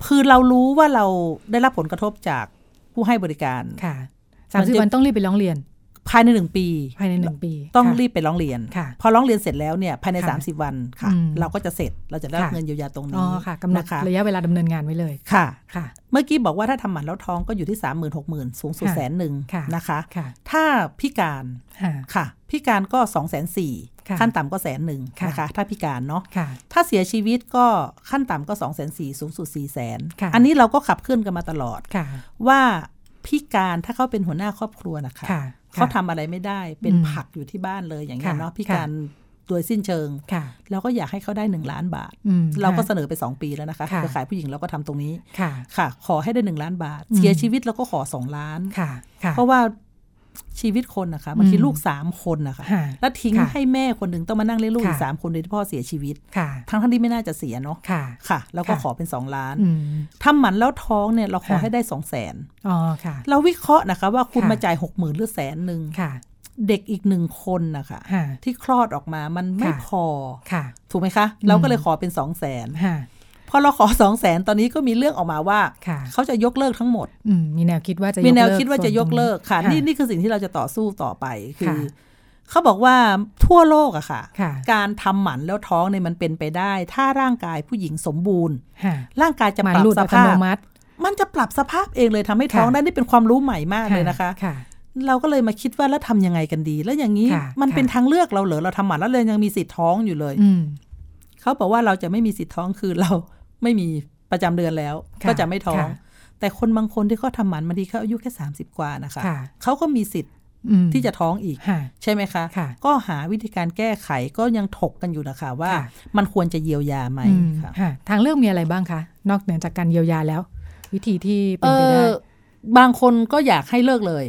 คือเรารู้ว่าเราได้รับผลกระทบจากผู้ให้บริการค่ะสามสิบวันต้องรีบไปร้องเรียน ภายในหนึ่งปี ภายในหนึ่งปี ต้องค่ะรีบไปร้องเรียนค่ะพอร้องเรียนเสร็จแล้วเนี่ยภายในค่ะ30 วันค่ะอืมเราก็จะเสร็จเราจะได้รับค่ะเงินเยียวยาตรงอ๋อนี้ค่ะกำหนดนะคะระยะเวลาดำเนินงานไว้เลยค่ะค่ะ เมื่อกี้บอกว่าถ้าทำหมันแล้วท้องก็อยู่ที่3 0 0 0 0 6 0 0 0สูงสุดค่ะแสนหนึ่งค่ะนะคะค่ะถ้าพิการค่ะค่ะพิการก็2 4 0 0 0ค่ะขั้นต่ำก็แสนหนึ่งค่ะนะคะ ถ้าพิการเนาะค่ะถ้าเสียชีวิตก็ขั้นต่ำก็2 4 0 0 0สูงสุด4 0 0 0 0ค่ะอันนี้เราก็ขับเคลื่อนกันมาตลอดค่ะว่าพิการถ้าเขาเป็นหัวหน้าครอบครัวนะคะค่ะเขาทำอะไรไม่ได้เป็นอืมผักอยู่ที่บ้านเลยอย่างเงี้ยค่ะเนาะพิการ โดยสิ้นเชิงค่ะเราก็อยากให้เขาได้หนึ่งล้านบาทอืมเราก็ค่ะเสนอไปสองปีแล้วนะคะค่ะเครือข่ายผู้หญิงเราก็ทำตรงนี้ค่ะ ค่ะ ขอให้ได้หนึ่งล้านบาทอืมเสียชีวิตเราก็ขอสองล้านค่ะค่ะ เพราะว่าชีวิตคนนะคะบางทีอืมลูกสามคนนะคะค่ะแล้วทิ้งค่ะให้แม่คนหนึ่งต้องมานั่งเลี้ยงลูกอีกค่ะสามคนโดยที่พ่อเสียชีวิตค่ะทั้งทั้งที่ไม่น่าจะเสียเนาะค่ะ ค่ะ แล้วก็ค่ะขอเป็นสองล้านอืมทำหมันแล้วท้องเนี่ยเราขอค่ะให้ได้สองแสนอ๋อค่ะ เราวิเคราะห์นะคะว่าคุณค่ะมาจ่ายหกหมื่นหรือแสนหนึ่งค่ะ เด็กอีกหนึ่งคนนะคะค่ะที่คลอดออกมามันไม่ค่ะพอค่ะถูกไหมคะ เราก็เลยขอเป็นสองแสนค่ะพอเราขอสองแสนตอนนี้ก็มีเรื่องออกมาว่าค่ะเขาจะยกเลิกทั้งหมดอืมมีแนวคิดว่าจะมีแนวกเลิคิดว่าจะยกเลิกค่ะส่วนตรงนี่นี่คือสิ่งที่เราจะต่อสู้ต่อไปคือค่ะเขาบอกว่าทั่วโลกอะค่ะค่ะการทำหมันแล้วท้องเนี่ยมันเป็นไปได้ ถ้าร่างกายผู้หญิงสมบูรณ์ค่ะร่างกายจะมาปรับหลุดสอัตภาโนพมัติมันจะปรับสภาพเองเลยทำให้ท้องค่ะได้นี่เป็นความรู้ใหม่มากเลยนะคะค่ะ เราก็เลยมาคิดว่าแล้วทำยังไงกันดี แล้วอย่างนี้ค่ะมันค่ะเป็นทางเลือกเราเหรอเราทำหมันแล้วเลยยังมีสิทธิ์ท้องอยู่เลยอืมเขาบอกว่าเราจะไม่มีสิทธิ์ท้องคือเราไม่มีประจำเดือนแล้วค่ะก็จะไม่ท้องค่ะแต่คนบางคนที่เขาทำหมันบางทีเขาอายุแค่30กว่านะคะค่ะเขาก็มีสิทธิ์อืมที่จะท้องอีกค่ะใช่ไหมคะค่ะก็หาวิธีการแก้ไขก็ยังถกกันอยู่นะคะว่าค่ะมันควรจะเยียวยาไหมอืมค่ะค่ะทางเลือกมีอะไรบ้างคะนอกเหนือจากการเยียวยาแล้ว วิธีที่เป็เอนไปได้อบางคนก็อยากให้เลิกเลย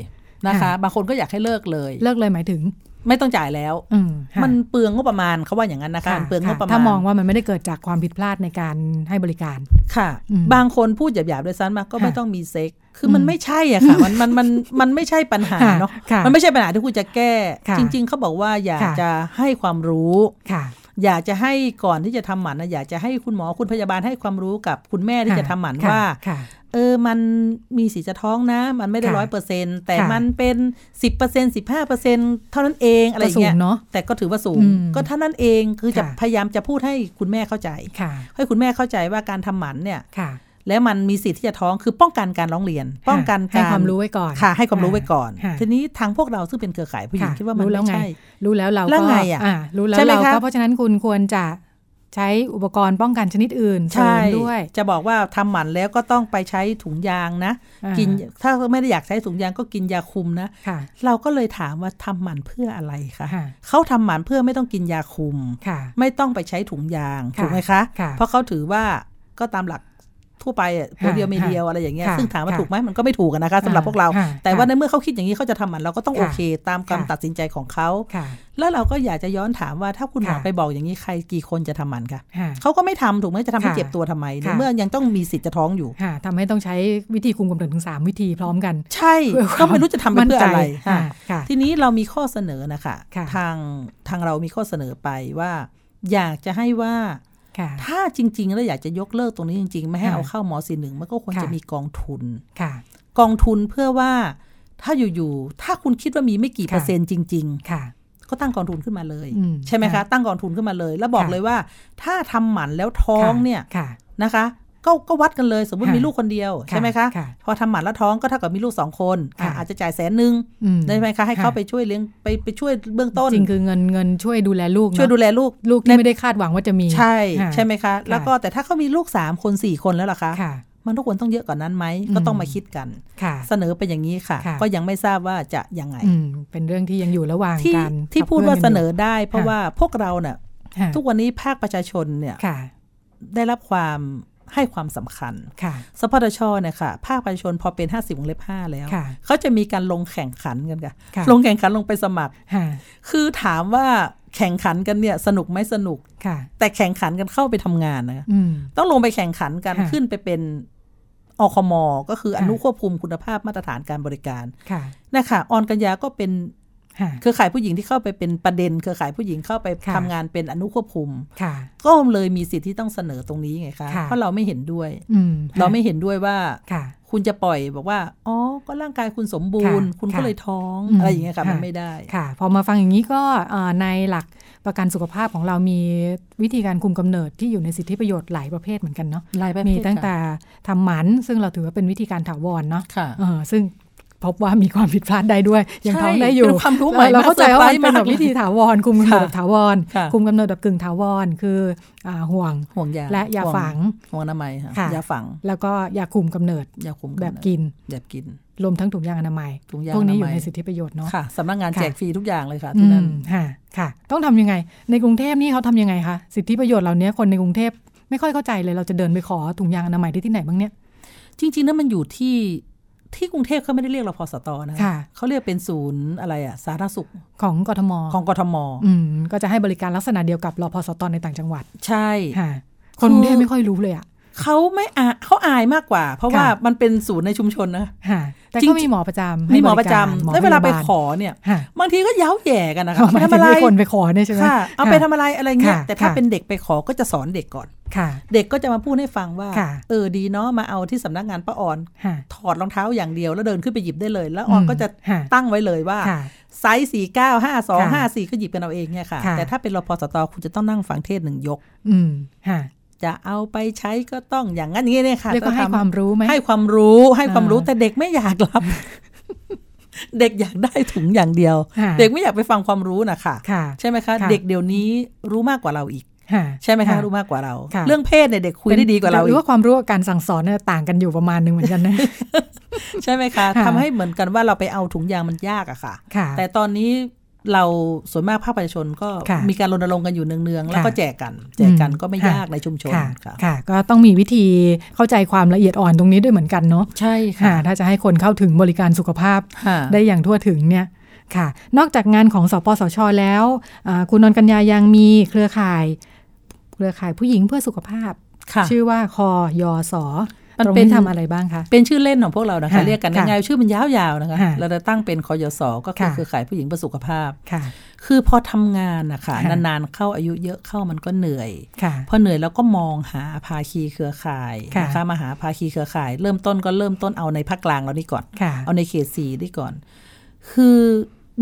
นะคะค่ะบางคนก็อยากให้เลิกเลย เลิกเลยหมายถึง ไม่ต้องจ่ายแล้วอืมค่ะมันเปลืองงบประมาณเขาว่าอย่างนั้นนะคะค่ะมันเปลืองงบประมาณถ้ามองว่ามันไม่ได้เกิดจากความผิดพลาดในการให้บริการค่ะอืมบางคนพูดหยาบๆด้วยซ้ำมาก็ไม่ค่ะต้องมีเซ็กคือมันอืมไม่ใช่อะค่ะ มันมันมันมันไม่ใช่ปัญหาค่ะเนาะค่ะมันไม่ใช่ปัญหาที่คุณจะแก้ค่ะจริง ๆเขาบอกว่าอยากค่ะจะให้ความรู้ค่ะ อยากจะให้ก่อนที่จะทำหมันนะอยากจะให้คุณหมอคุณพยาบาลให้ความรู้กับคุณแม่ที่จะทำหมันค่ะว่าค่ะเออ มันมีสีจะท้องนะ มันไม่ได้ค่ะร้อยเปอร์เซ็นแต่ค่ะมันเป็นสิบเปอร์เซ็นสิบห้าเปอร์เซ็นเท่านั้นเองอะไรอย่างเงี้ยก็สูงเนอะแต่ก็ถือว่าสูงอืมก็เท่านั้นเองคือจะค่ะพยายามจะพูดให้คุณแม่เข้าใจค่ะให้คุณแม่เข้าใจว่าการทำหมันเนี่ยค่ะ แล้วมันมีสิทธิ์ที่จะท้องคือป้องกันการร้องเรียน ป้องกันให้การความรู้ไว้ก่อนค่ะ ให้ความรู้ไว้ก่อนค่ะทีนี้ทางพวกเราซึ่งเป็นเครือข่ายผู้หญิงค่ะคิดว่ามันรู้แล้วไม่ไงใช่รู้แล้วเราแล้วก็ไงอะอ่ารู้แล้วใช่ไหมเราคะก็เพราะฉะนั้นคุณควรจะใช้อุปกรณ์ป้องกันชนิดอื่นเสริใช่มด้วย จะบอกว่าทำหมันแล้วก็ต้องไปใช้ถุงยางนะอ่ากินถ้าไม่ได้อยากใช้ถุงยางก็กินยาคุมนะค่ะเราก็เลยถามว่าทำหมันเพื่ออะไรคะค่ะเขาทำหมันเพื่อไม่ต้องกินยาคุมค่ะไม่ต้องไปใช้ถุงยางค่ะถูกไหมคะค่ะเพราะเขาถือว่าก็ตามหลัก ทั่วไปอะหัวเดียวค่ะไม่เดียวอะไรอย่างเงี้ยค่ะซึ่งถามว่าค่ะถูกไหมมันก็ไม่ถูกอะนะคะสำหรับพวกเราค่ะแต่ว่าค่ะในเมื่อเขาคิดอย่างนี้เขาจะทำหมันเราก็ต้องค่ะโอเคตามการค่ะตัดสินใจของเขาค่ะแล้วเราก็อยากจะย้อนถามว่าถ้าคุณหมอค่ะไปบอกอย่างนี้ใครกี่คนจะทำหมันคะค่ะเขาก็ไม่ทำถูกไหมจะทำให้ค่ะเจ็บตัวทำไมในค่ะเมื่อยังต้องมีสิทธิ์จะท้องอยู่ค่ะทำให้ต้องใช้วิธีคุมกำเนิดถึงสามวิธีพร้อมกัน ใช่เพื่อความก็ไม่รู้จะทำไปเพื่ออะไรมั่นใจค่ะค่ะทีนี้เรามีข้อเสนอนะคะค่ะทางทางเรามีข้อเสนอไปว่า อยากจะให้ว่าค่ะ ถ้าจริง ๆ แล้วอยากจะยกเลิกตรงนี้จริง ๆ ไม่ให้ค่ะเอาเข้ามสี่หนึ่งมันก็ควรค่ะจะมีกองทุนค่ะ กองทุนเพื่อว่าถ้าอยู่ๆถ้าคุณคิดว่ามีไม่กี่ค่ะเปอร์เซ็นต์จริงค่ะๆก็ตั้งกองทุนขึ้นมาเลยอืมใช่ไหมคะค่ะตั้งกองทุนขึ้นมาเลย แล้วบอกค่ะเลยว่า ถ้าทำหมันแล้วท้องเนี่ยค่ะนะคะ ก็ก็วัดกันเลย สมมติค่ะมีลูกคนเดียวใช่ไหมคะค่ะพอทำหมันแล้วท้องก็เท่ากับมีลูกสองคนอะค่ะอาจจะจ่ายแสนหนึ่งอืมได้ไหมคะให้เขาไปช่วยเลี้ยงไปไปช่วยเบื้องต้นจริงคือเงินเงินช่วยดูแลลูกเนอะช่วยดูแลลูกลูกที่ไม่ได้คาดหวังว่าจะมีใช่ค่ะใช่ไหมคะ แล้วก็แต่ถ้าเขามีลูกสามคนสี่คนแล้วล่ะคะค่ะมันทุกคนต้องเยอะกว่านั้นไหมอืมก็ต้องมาคิดกันค่ะเสนอไปอย่างนี้ค่ะค่ะ ก็ยังไม่ทราบว่าจะยังไงอืมเป็นเรื่องที่ยังอยู่ระหว่างที่การที่ขับพูดว่าคเสลื่นกัอได้ เพราะค่ะว่าพวกเราเนี่ยค่ะทุกวันนี้ภาคประชาชนเนี่ยค่ะได้รับความ ให้ความสำคัญค่ะสพทชเนี่ยค่ะ ภาคประชาชนพอเป็น 50วงเล็บ5แล้วค่ะเขาจะมีการลงแข่งขันกันค่ะค่ะลงแข่งขันลงไปสมัครค่ะคือถามว่าแข่งขันกันเนี่ยสนุกไหมสนุกค่ะ แต่แข่งขันกันเข้าไปทำงานนะอืมต้องลงไปแข่งขันกันค่ะขึ้นไปเป็นอคม ก็คืออค่ะนุควบคุมคุณภาพมาตรฐานการบริการ ค่ะนะคะออนกัญญาก็เป็นค่ะ เครือข่ายผู้หญิงที่เข้าไปเป็นประเด็น เครือข่ายผู้หญิงเข้าไปค่ะทำงานเป็นอนุควบคุมค่ะก็เลยมีสิทธิ์ที่ต้องเสนอตรงนี้ไงคะค่ะเพราะเราไม่เห็นด้วยอืมเราไม่เห็นด้วยว่าค่ะคุณจะปล่อยบอกว่า อ๋อ ก็ร่างกายคุณสมบูรณ์ค่ะคุณก็ค่ะเลยท้องอืมอะไรอย่างเงี้ยค่ะค่ะ มันไม่ได้ ค่ะ พอมาฟังอย่างนี้ก็เอ่อในหลักประกันสุขภาพของเรามีวิธีการคุมกำเนิดที่อยู่ในสิทธิประโยชน์หลายประเภทเหมือนกันเนาะ หลายประเภท มีตั้งค่ะแต่ทำหมัน ซึ่งเราถือว่าเป็นวิธีการถาวรเนาะค่ะเออซึ่ง พบว่ามีความผิดพลาดได้ด้วย ยังใช่ท้องได้อยู่เป็นความรู้ใหม่เราเข้าใจว่ามันมากเป็นแบบเซอร์ไพรส์มากวิธีถาวรคุมกำเนิดค่ะแบบถาวรค่ะคุมกำเนิดแบบกึ่งถาวรคืออ่าห่วงห่วงยาและยาห่วฝังห่วงอนามัยค่ะค่ะยาฝัง แล้วก็ยาคุมกำเนิดยาคุมแบบำเนิดกินแบบกินรวมทั้งถุงยางอนามัยถุงยางพวกนี้อนามัยอยู่ในสิทธิประโยชน์เนาะค่ะสำนักงานค่ะแจกฟรีทุกอย่างเลยค่ะอืที่นั่นมค่ะค่ะ ต้องทำยังไง ในกรุงเทพนี่เขาทำยังไงคะสิทธิประโยชน์เหล่านี้คนในกรุงเทพไม่ค่อยเข้าใจเลยเราจะเดินไปขอถุงยางอนามัยได้ที่ไหนบ้างเนี่ยจริงๆนั้นมันอยู่ที่ ที่กรุงเทพเขาไม่ได้เรียกเราพสตนะค่ะเขาเรียกเป็นศูนย์อะไรอะสาธารณสุขของกทม ของกทมอืมก็จะให้บริการลักษณะเดียวกับรพสตในต่างจังหวัด ใช่ค่ะคนกรุงเทพไม่ค่อยรู้เลยอะ เขาไม่อาเขาอายมากกว่า เพราะว่าค่ะมันเป็นศูนย์ในชุมชนนะค่ะแต่จริก็งๆมีหมอประจำมีหมอประให้บจำกาหมอแล้วเวลาไปพยบขอเนี่ยค่ะบางทีก็เย้าแย่กันนะคะหมายไปถึทำงอะไรให้คนไปขอเนี่ยใช่ไหมค่ะเอาไปทำอะไรอะไรเงี้ยค่ะแต่ถ้าค่ะเป็นเด็กไปขอก็จะสอนเด็กก่อนค่ะเด็กก็จะมาพูดให้ฟังว่าค่ะเออดีเนาะมาเอาที่สำนักงานป้าออนค่ะถอดรองเท้าอย่างเดียวแล้วเดินขึ้นไปหยิบได้เลย แล้วออนอืมก็จะค่ะตั้งไว้เลยว่าค่ะไซส์สี่เก้าห้าสองห้าค่ะสี่ก็หยิบกันเอาเองเนี่ยค่ะค่ะ แต่ถ้าเป็นรพสตคุณจะต้องนั่งฟังเทศน์หนึ่งยก อืมค่ะ จะเอาไปใช้ก็ต้องอย่างนั้นอย่างนี้เนี่ยค่ะเรียกว่าให้ต้องทำความรู้ไหมให้ความรู้ให้ความรู้อ่าแต่เด็กไม่อยากรับ เด็กอยากได้ถุงอย่างเดียวค่ะเด็กไม่อยากไปฟังความรู้นะคะค่ะใช่ไหมคะค่ะเด็กเดี๋ยวนี้รู้มากกว่าเราอีกค่ะใช่ไหมคะรู้มากกว่าเราค่ะเรื่องเพศเนี่ยเด็กคุยได้ดีกว่าเราหอีรือกว่าความรู้กับการสั่งสอนเนี่ยต่างกันอยู่ประมาณหนึงเหมือนกันนะใช่ไหมคะค่ะทำให้เหมือนกันว่าเราไปเอาถุงยางมันยากอะค่ะค่ะแต่ตอนนี้ เราส่วนมากภาคประชาชนก็ค่ะมีการรณรงค์กันอยู่เนืองๆแล้วก็ค่ะแจกกัน แจกกันอืมก็ไม่ค่ะยากในชุมชนค่ะค่ะค่ะ ก็ต้องมีวิธีเข้าใจความละเอียดอ่อนตรงนี้ด้วยเหมือนกันเนาะใช่ค่ะค่ะถ้าจะให้คนเข้าถึงบริการสุขภาพค่ะได้อย่างทั่วถึงเนี่ยค่ะ นอกจากงานของสปสช แล้วอ่าคุณนนท์กัญญายังมีเครือข่าย เครือข่ายผู้หญิงเพื่อสุขภาพค่ะชื่อว่าคอยอส มันตรงเป็นนี้ทำอะไรบ้างคะ เป็นชื่อเล่นของพวกเรานะคะค่ะเรียกกันค่ะง่ายๆชื่อมันยาวๆนะคะค่ะเราจะตั้งเป็นคอยสก็คือค่ะเครือข่ายผู้หญิงเพื่อสุขภาพค่ะ คือพอทำงานนะคะค่ะนานๆเข้าอายุเยอะเข้ามันก็เหนื่อยค่ะพอเหนื่อยแล้วก็มองหาภาคีเครือข่ายค่ะนะคะมาหาภาคีเครือข่าย เริ่มต้นก็เริ่มต้นเอาในภาคกลางเรานี่ก่อนค่ะเอาในเขตสีนี่ก่อน คือ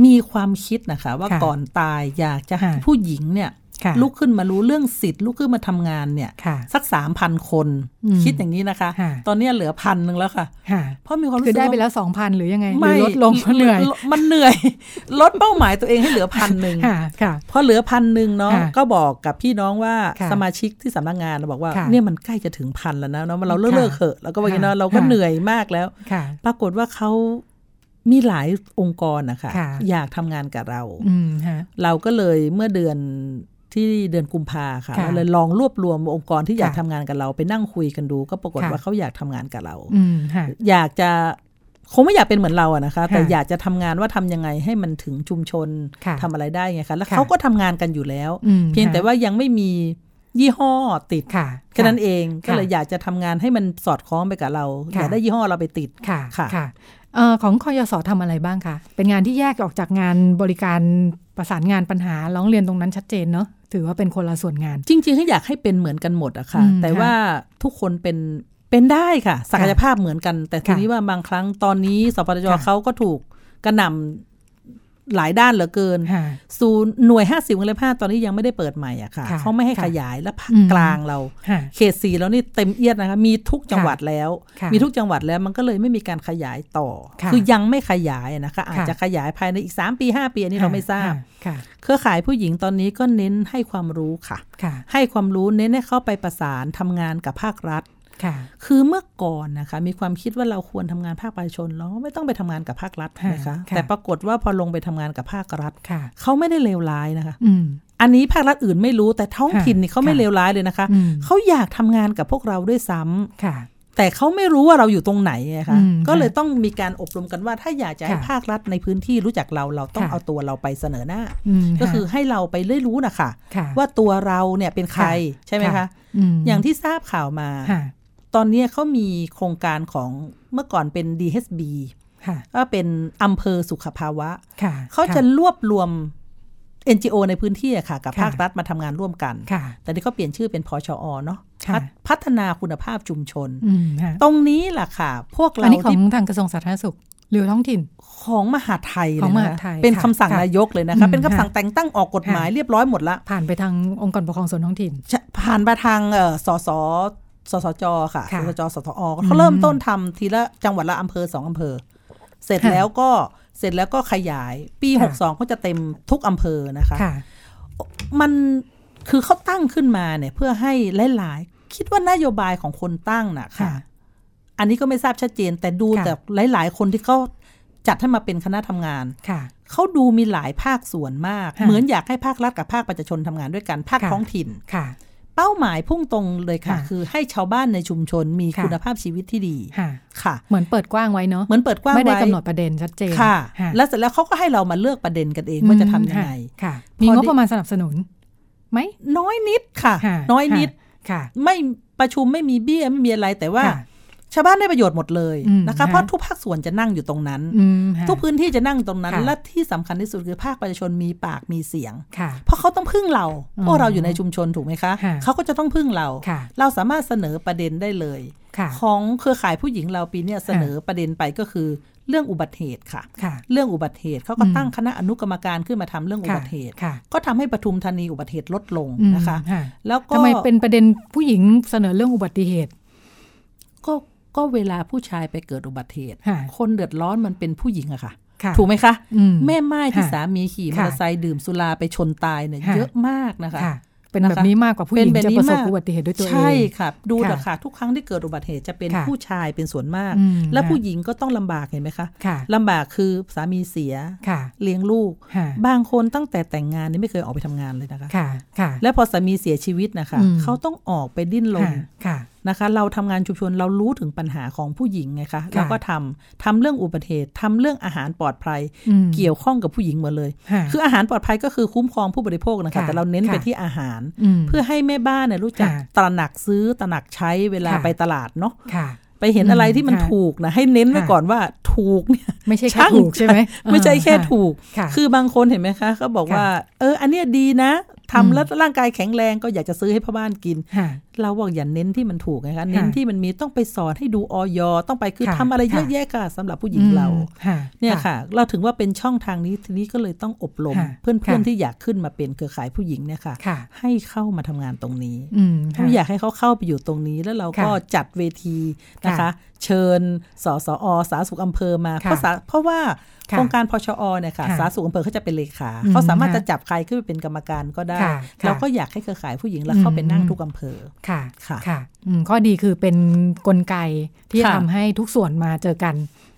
มีความคิดนะคะ ว่าค่ะก่อนตายอยากจะค่ะให้ผู้หญิงเนี่ยค่ะ ลุกขึ้นมารู้เรื่องสิทธิ์ลุกขึ้นมาทำงานเนี่ยค่ะสักสามพันคนอืมคิดอย่างนี้นะคะค่ะตอนนี้เหลือพันหนึ่งแล้วค่ะค่ะเพราะมีความรู้คืสึอกได้ว่าไปแล้วสองพันหรือยังไงหไม่รือลดลงเพราะเหนื่อยลดมันเหนื่อย ลดเป้าหมายตัวเองให้เหลือพันหนึ่งค่ะค่ะพอเหลือพันหนึ่งเนาะค่ะก็บอกกับพี่น้องว่าค่ะสมาชิกที่สำนักงานเราบอกว่าค่ะเนี่ยมันใกล้จะถึงพันแล้วนะเนาะเราเลิกค่ะเลิกเถอะแล้วก็ว่าอย่างนี้เนาะค่ะเราก็ค่ะเหนื่อยมากแล้วค่ะปรากฏว่าเขามีหลายองค์กรนะคะค่ะอยากทำงานกับเราอืมฮะเราก็เลยเมื่อเดือน ที่เดือนกุมภาค่ะค่ะเราเลยลองรวบรวมองค์กรที่อยากค่ะทำงานกับเรา ไปนั่งคุยกันดู ก็ปรากฏค่ะว่าเขาอยากทำงานกับเราอืมค่ะอยากจะคงไม่อยากเป็นเหมือนเราอะนะคะ แต่ค่ะอยากจะทำงานว่าทำยังไงให้มันถึงชุมชนค่ะทำอะไรได้ไงคะแล้วค่ะเขาก็ทำงานกันอยู่แล้วอืมเพียงแต่ค่ะว่ายังไม่มียี่ห้อติดค่ะแค่นั้นเองก็ค่ะเลยอยากจะทำงานให้มันสอดคล้องไปกับเราค่ะอยากได้ยี่ห้อเราไปติดค่ะค่ะค่ะเอ่อของคอยสทำอะไรบ้างคะเป็นงานที่แยกออกจากงานบริการประสานงานปัญหาร้องเรียนตรงนั้นชัดเจนเนาะ ถือว่าเป็นคนละส่วนงาน จริงๆให้อยากให้เป็นเหมือนกันหมดอะค่ะอืมแต่ค่ะว่าทุกคนเป็นเป็นได้ค่ะ ศักยภาพเหมือนกัน แต่ทีค่ะนี้ว่าบางครั้งตอนนี้สปจค่ะเขาก็ถูกกระหน่ำ หลายด้านเหลือเกินค่ะศูนย์หน่วย 50วงเล็บ5ตอนนี้ยังไม่ได้เปิดใหม่อะค่ะค่ะ เขาไม่ให้ค่ะขยายและภาคอืมกลางเราค่ะเขตสีแล้วนี่เต็มเอียดนะคะ มีทุกจังหวัดแล้วค่ะมีทุกจังหวัดแล้วมันก็เลยไม่มีการขยายต่อค่ะอยังไม่ขยายนะคะ อาจค่ะจะขยายภายในอีก 3 ปี 5 ปีอันนี้เราไม่ทราบค่ะเครือข่ายผู้หญิงตอนนี้ก็เน้นให้ความรู้ค่ะค่ะให้ความรู้เน้นให้เข้าไปประสานทำงานกับภาครัฐ ค่ะคือเมื่อก่อนนะคะ มีความคิดว่าเราควรทำงานภาคประชาชนเราไม่ต้องไปทำงานกับภาครัฐค่ะนะคะค่ะแต่ปรากฏว่าพอลงไปทำงานกับภาครัฐค่ะเขาไม่ได้เลวร้ายนะคะอืมอันนี้ภาครัฐอื่นไม่รู้แต่ท้องค่ะถิ่นนี่เขาไม่ค่ะเลวร้ายเลยนะคะอืมเขาอยากทำงานกับพวกเราด้วยซ้ำค่ะแต่เขาไม่รู้ว่าเราอยู่ตรงไหนไงคะอืมก็เลยต้องมีการอบรมกันว่าถ้าอยากจะให้ค่ะภาครัฐในพื้นที่รู้จักเราเราต้องค่ะเอาตัวเราไปเสนอหน้ามก็คือให้เราไปเรื่อยรู้นะคะค่ะว่าตัวเราเนี่ยเป็นใครค่ะใช่ไหมค่ะคะมอย่างที่ทราบข่าวมาค่ะ ตอนนี้เขามีโครงการของเมื่อก่อนเป็น DHB ค่ะก็เป็นอำเภอสุขภาวะค่ะเขาจะรวบรวม NGO ในพื้นที่อะค่ะ กับค่ะภาครัฐมาทำงานร่วมกันค่ะแต่นี่เขาเปลี่ยนชื่อเป็นพชอเนาะพัฒนาคุณภาพชุมชนอืมค่ะตรงนี้แหละค่ะ พวกอัเรานนี้ของที่ทางกระทรวงสาธารณสุขหรือท้องถิ่นของมหาไทยของเลยมนะหาคะไทยเป็นค่ะคำสั่งค่ะนายกเลยนะคะอืมเป็นคำสั่งค่ะแต่งตั้งออกกฎหมายค่ะเรียบร้อยหมดละผ่านไปทางองค์กรปกครองส่วนท้องถิ่นจะผ่านมาทางเอ่อสส สสจค่ะค่ะสสจสทอเขาเริ่มต้นทำทีละจังหวัดละอำเภอสองอำเภอ เสร็จค่ะแล้วก็เสร็จแล้วก็ขยายปีค่ะหกสองก็จะเต็มทุกอำเภอนะคะค่ะมันคือเขาตั้งขึ้นมาเนี่ยเพื่อให้หลายๆ คิดว่านโยบายของคนตั้งน่ะค่ะค่ะอันนี้ก็ไม่ทราบชัดเจน แต่ดูค่ะแต่หลาย ๆ คนที่เขาจัดให้มาเป็นคณะทำงานค่ะเขาดูมีหลายภาคส่วนมากค่ะเหมือนอยากให้ภาครัฐกับภาคประชาชนทำงานด้วยกัน ภาคค่ะท้องถิ่นค่ะ เป้าหมายพุ่งตรงเลยค่ะค่ะ คือให้ชาวบ้านในชุมชนมีค่ะคุณภาพชีวิตที่ดีค่ะค่ะ เหมือนเปิดกว้างไว้เนาะเหมือนเปิดกว้างไม่ได้ไว้กำหนดประเด็นชัดเจนค่ะค่ะ แล้วเสร็จแล้วเขาก็ให้เรามาเลือกประเด็นกันเองว่าจะทำยังไงค่ะมีงบประมาณสนับสนุนไหมน้อยนิดค่ะค่ะ น้อยนิดค่ะ ไม่ประชุมไม่มีเบี้ยไม่มีอะไรแต่ว่าค่ะ ชาวบ้านได้ประโยชน์หมดเลยอืมนะคะค่ะเพราะทุกภาคส่วนจะนั่งอยู่ตรงนั้นอืมค่ะทุกพื้นที่จะนั่งตรงนั้นค่ะและที่สำคัญที่สุดคือภาคประชาชนมีปากมีเสียงค่ะเพราะเขาต้องพึ่งเราอ๋อพวกเราอยู่ในชุมชนถูกไหมคะค่ะเขาก็จะต้องพึ่งเราค่ะเราสามารถเสนอประเด็นได้เลยค่ะของเครือข่ายผู้หญิงเราปีเนี้ยเสนอประเด็นไปก็คือเรื่องอุบัติเหตุค่ะค่ะเรื่องอุบัติเหตุเขาก็อืมตั้งคณะอนุกรรมการขึ้นมาทำเรื่องอุบัติเหตุค่ะก็ทำให้ปทุมธานีอุบัติเหตุลดลงอืมนะคะค่ะแล้วก็ทำไมเป็นประเด็นผู้หญิงเสนอเรื่องอุบัติเหตุ ก็ก็เวลาผู้ชายไปเกิดอุบัติเหตุค่ะคนเดือดร้อนมันเป็นผู้หญิงอะค่ะค่ะถูกไหมคะอืมแม่ไม้ที่ค่ะสามีขี่มอค่ะเตอร์ไซค์ดื่มสุราไปชนตายเนี่ยค่ะเยอะมากนะคะค่ะเป็นแบบนี้มากกว่าผู้หญิงเป็นแบบจะนี้ประสบมากอุบัติเหตุด้วยตัวเอง ใช่ค่ะ ดูค่ะเถอะค่ะ ทุกครั้งที่เกิดอุบัติเหตุจะเป็นค่ะผู้ชายเป็นส่วนมากอืมและค่ะผู้หญิงก็ต้องลำบากเห็นไหมคะค่ะลำบากคือสามีเสียค่ะเลี้ยงลูกค่ะบางคนตั้งแต่แต่งงานนี่ไม่เคยออกไปทำงานเลยนะคะค่ะค่ะแล้วพอสามีเสียชีวิตนะคะอืมเขาต้องออกไปดิ้นรนค่ะค่ะ นะคะ เราทำงานชุมชนเรารู้ถึงปัญหาของผู้หญิงไงคะค่ะเราก็ทำทำเรื่องอุบัติเหตุทำเรื่องอาหารปลอดภัยอืมเกี่ยวข้องกับผู้หญิงหมดเลยค่ะคืออาหารปลอดภัยก็คือคุ้มครองผู้บริโภคนะคะค่ะแต่เราเน้นไปค่ะที่อาหารมเพื่อให้แม่บ้านเนี่ยรู้จักค่ะตระหนักซื้อตระหนักใช้เวลาค่ะไปตลาดเนาะค่ะไปเห็นอะไรที่มันค่ะถูกนะให้เน้นไว้ค่ะก่อนว่าถูกเนี่ยไม่ใช่แค่ช่างถูกใช่ไหมไม่ใช่แค่อ่าถูกค่ะคือบางคนเห็นไหมคะเขาบอกค่ะว่า เออ อันเนี้ยดีนะอืทำมแล้วร่างกายแข็งแรงก็อยากจะซื้อให้พ่อบ้านกินค่ะเราบอกอย่าเน้นที่มันถูกนะคะเน้นที่มันมีต้องไปสอนให้ดูออยต้องไปคือค่ะทำอะไรเยอะค่ะแยะค่ะสำหรับผู้หญิงเราอืมค่ะเนี่ยค่ะ เราถึงว่าเป็นช่องทางนี้ทีนี้ก็เลยต้องอบรมค่ะเพื่อนค่ะๆที่อยากขึ้นมาเป็นเครือข่ายผู้หญิงเนี่ยค่ะค่ะให้เข้ามาทำงานตรงนี้อืมเราอยากให้เขาเข้าไปอยู่ตรงนี้แล้วเราก็ค่ะจัดเวทีนะคะค่ะเชิญสสอสาธารณสุขอำเภอมาค่ะเพราะสาเพราะว่าค่ะ โครงการพชอเนี่ยค่ะค่ะสาธารณสุขอำเภอเขาจะเป็นเลขาอืมเขาสามารถค่ะจะจับใครขึ้นไปเป็นกรรมการก็ได้ค่ะค่ะเราก็อยากให้เครือข่ายผู้หญิงแล้วเข้าไปนั่งทุกอำเภอค่ะค่ะค่ะอืมข้อดีคือเป็นกลไกที่ค่ะทำให้ทุกส่วนมาเจอกัน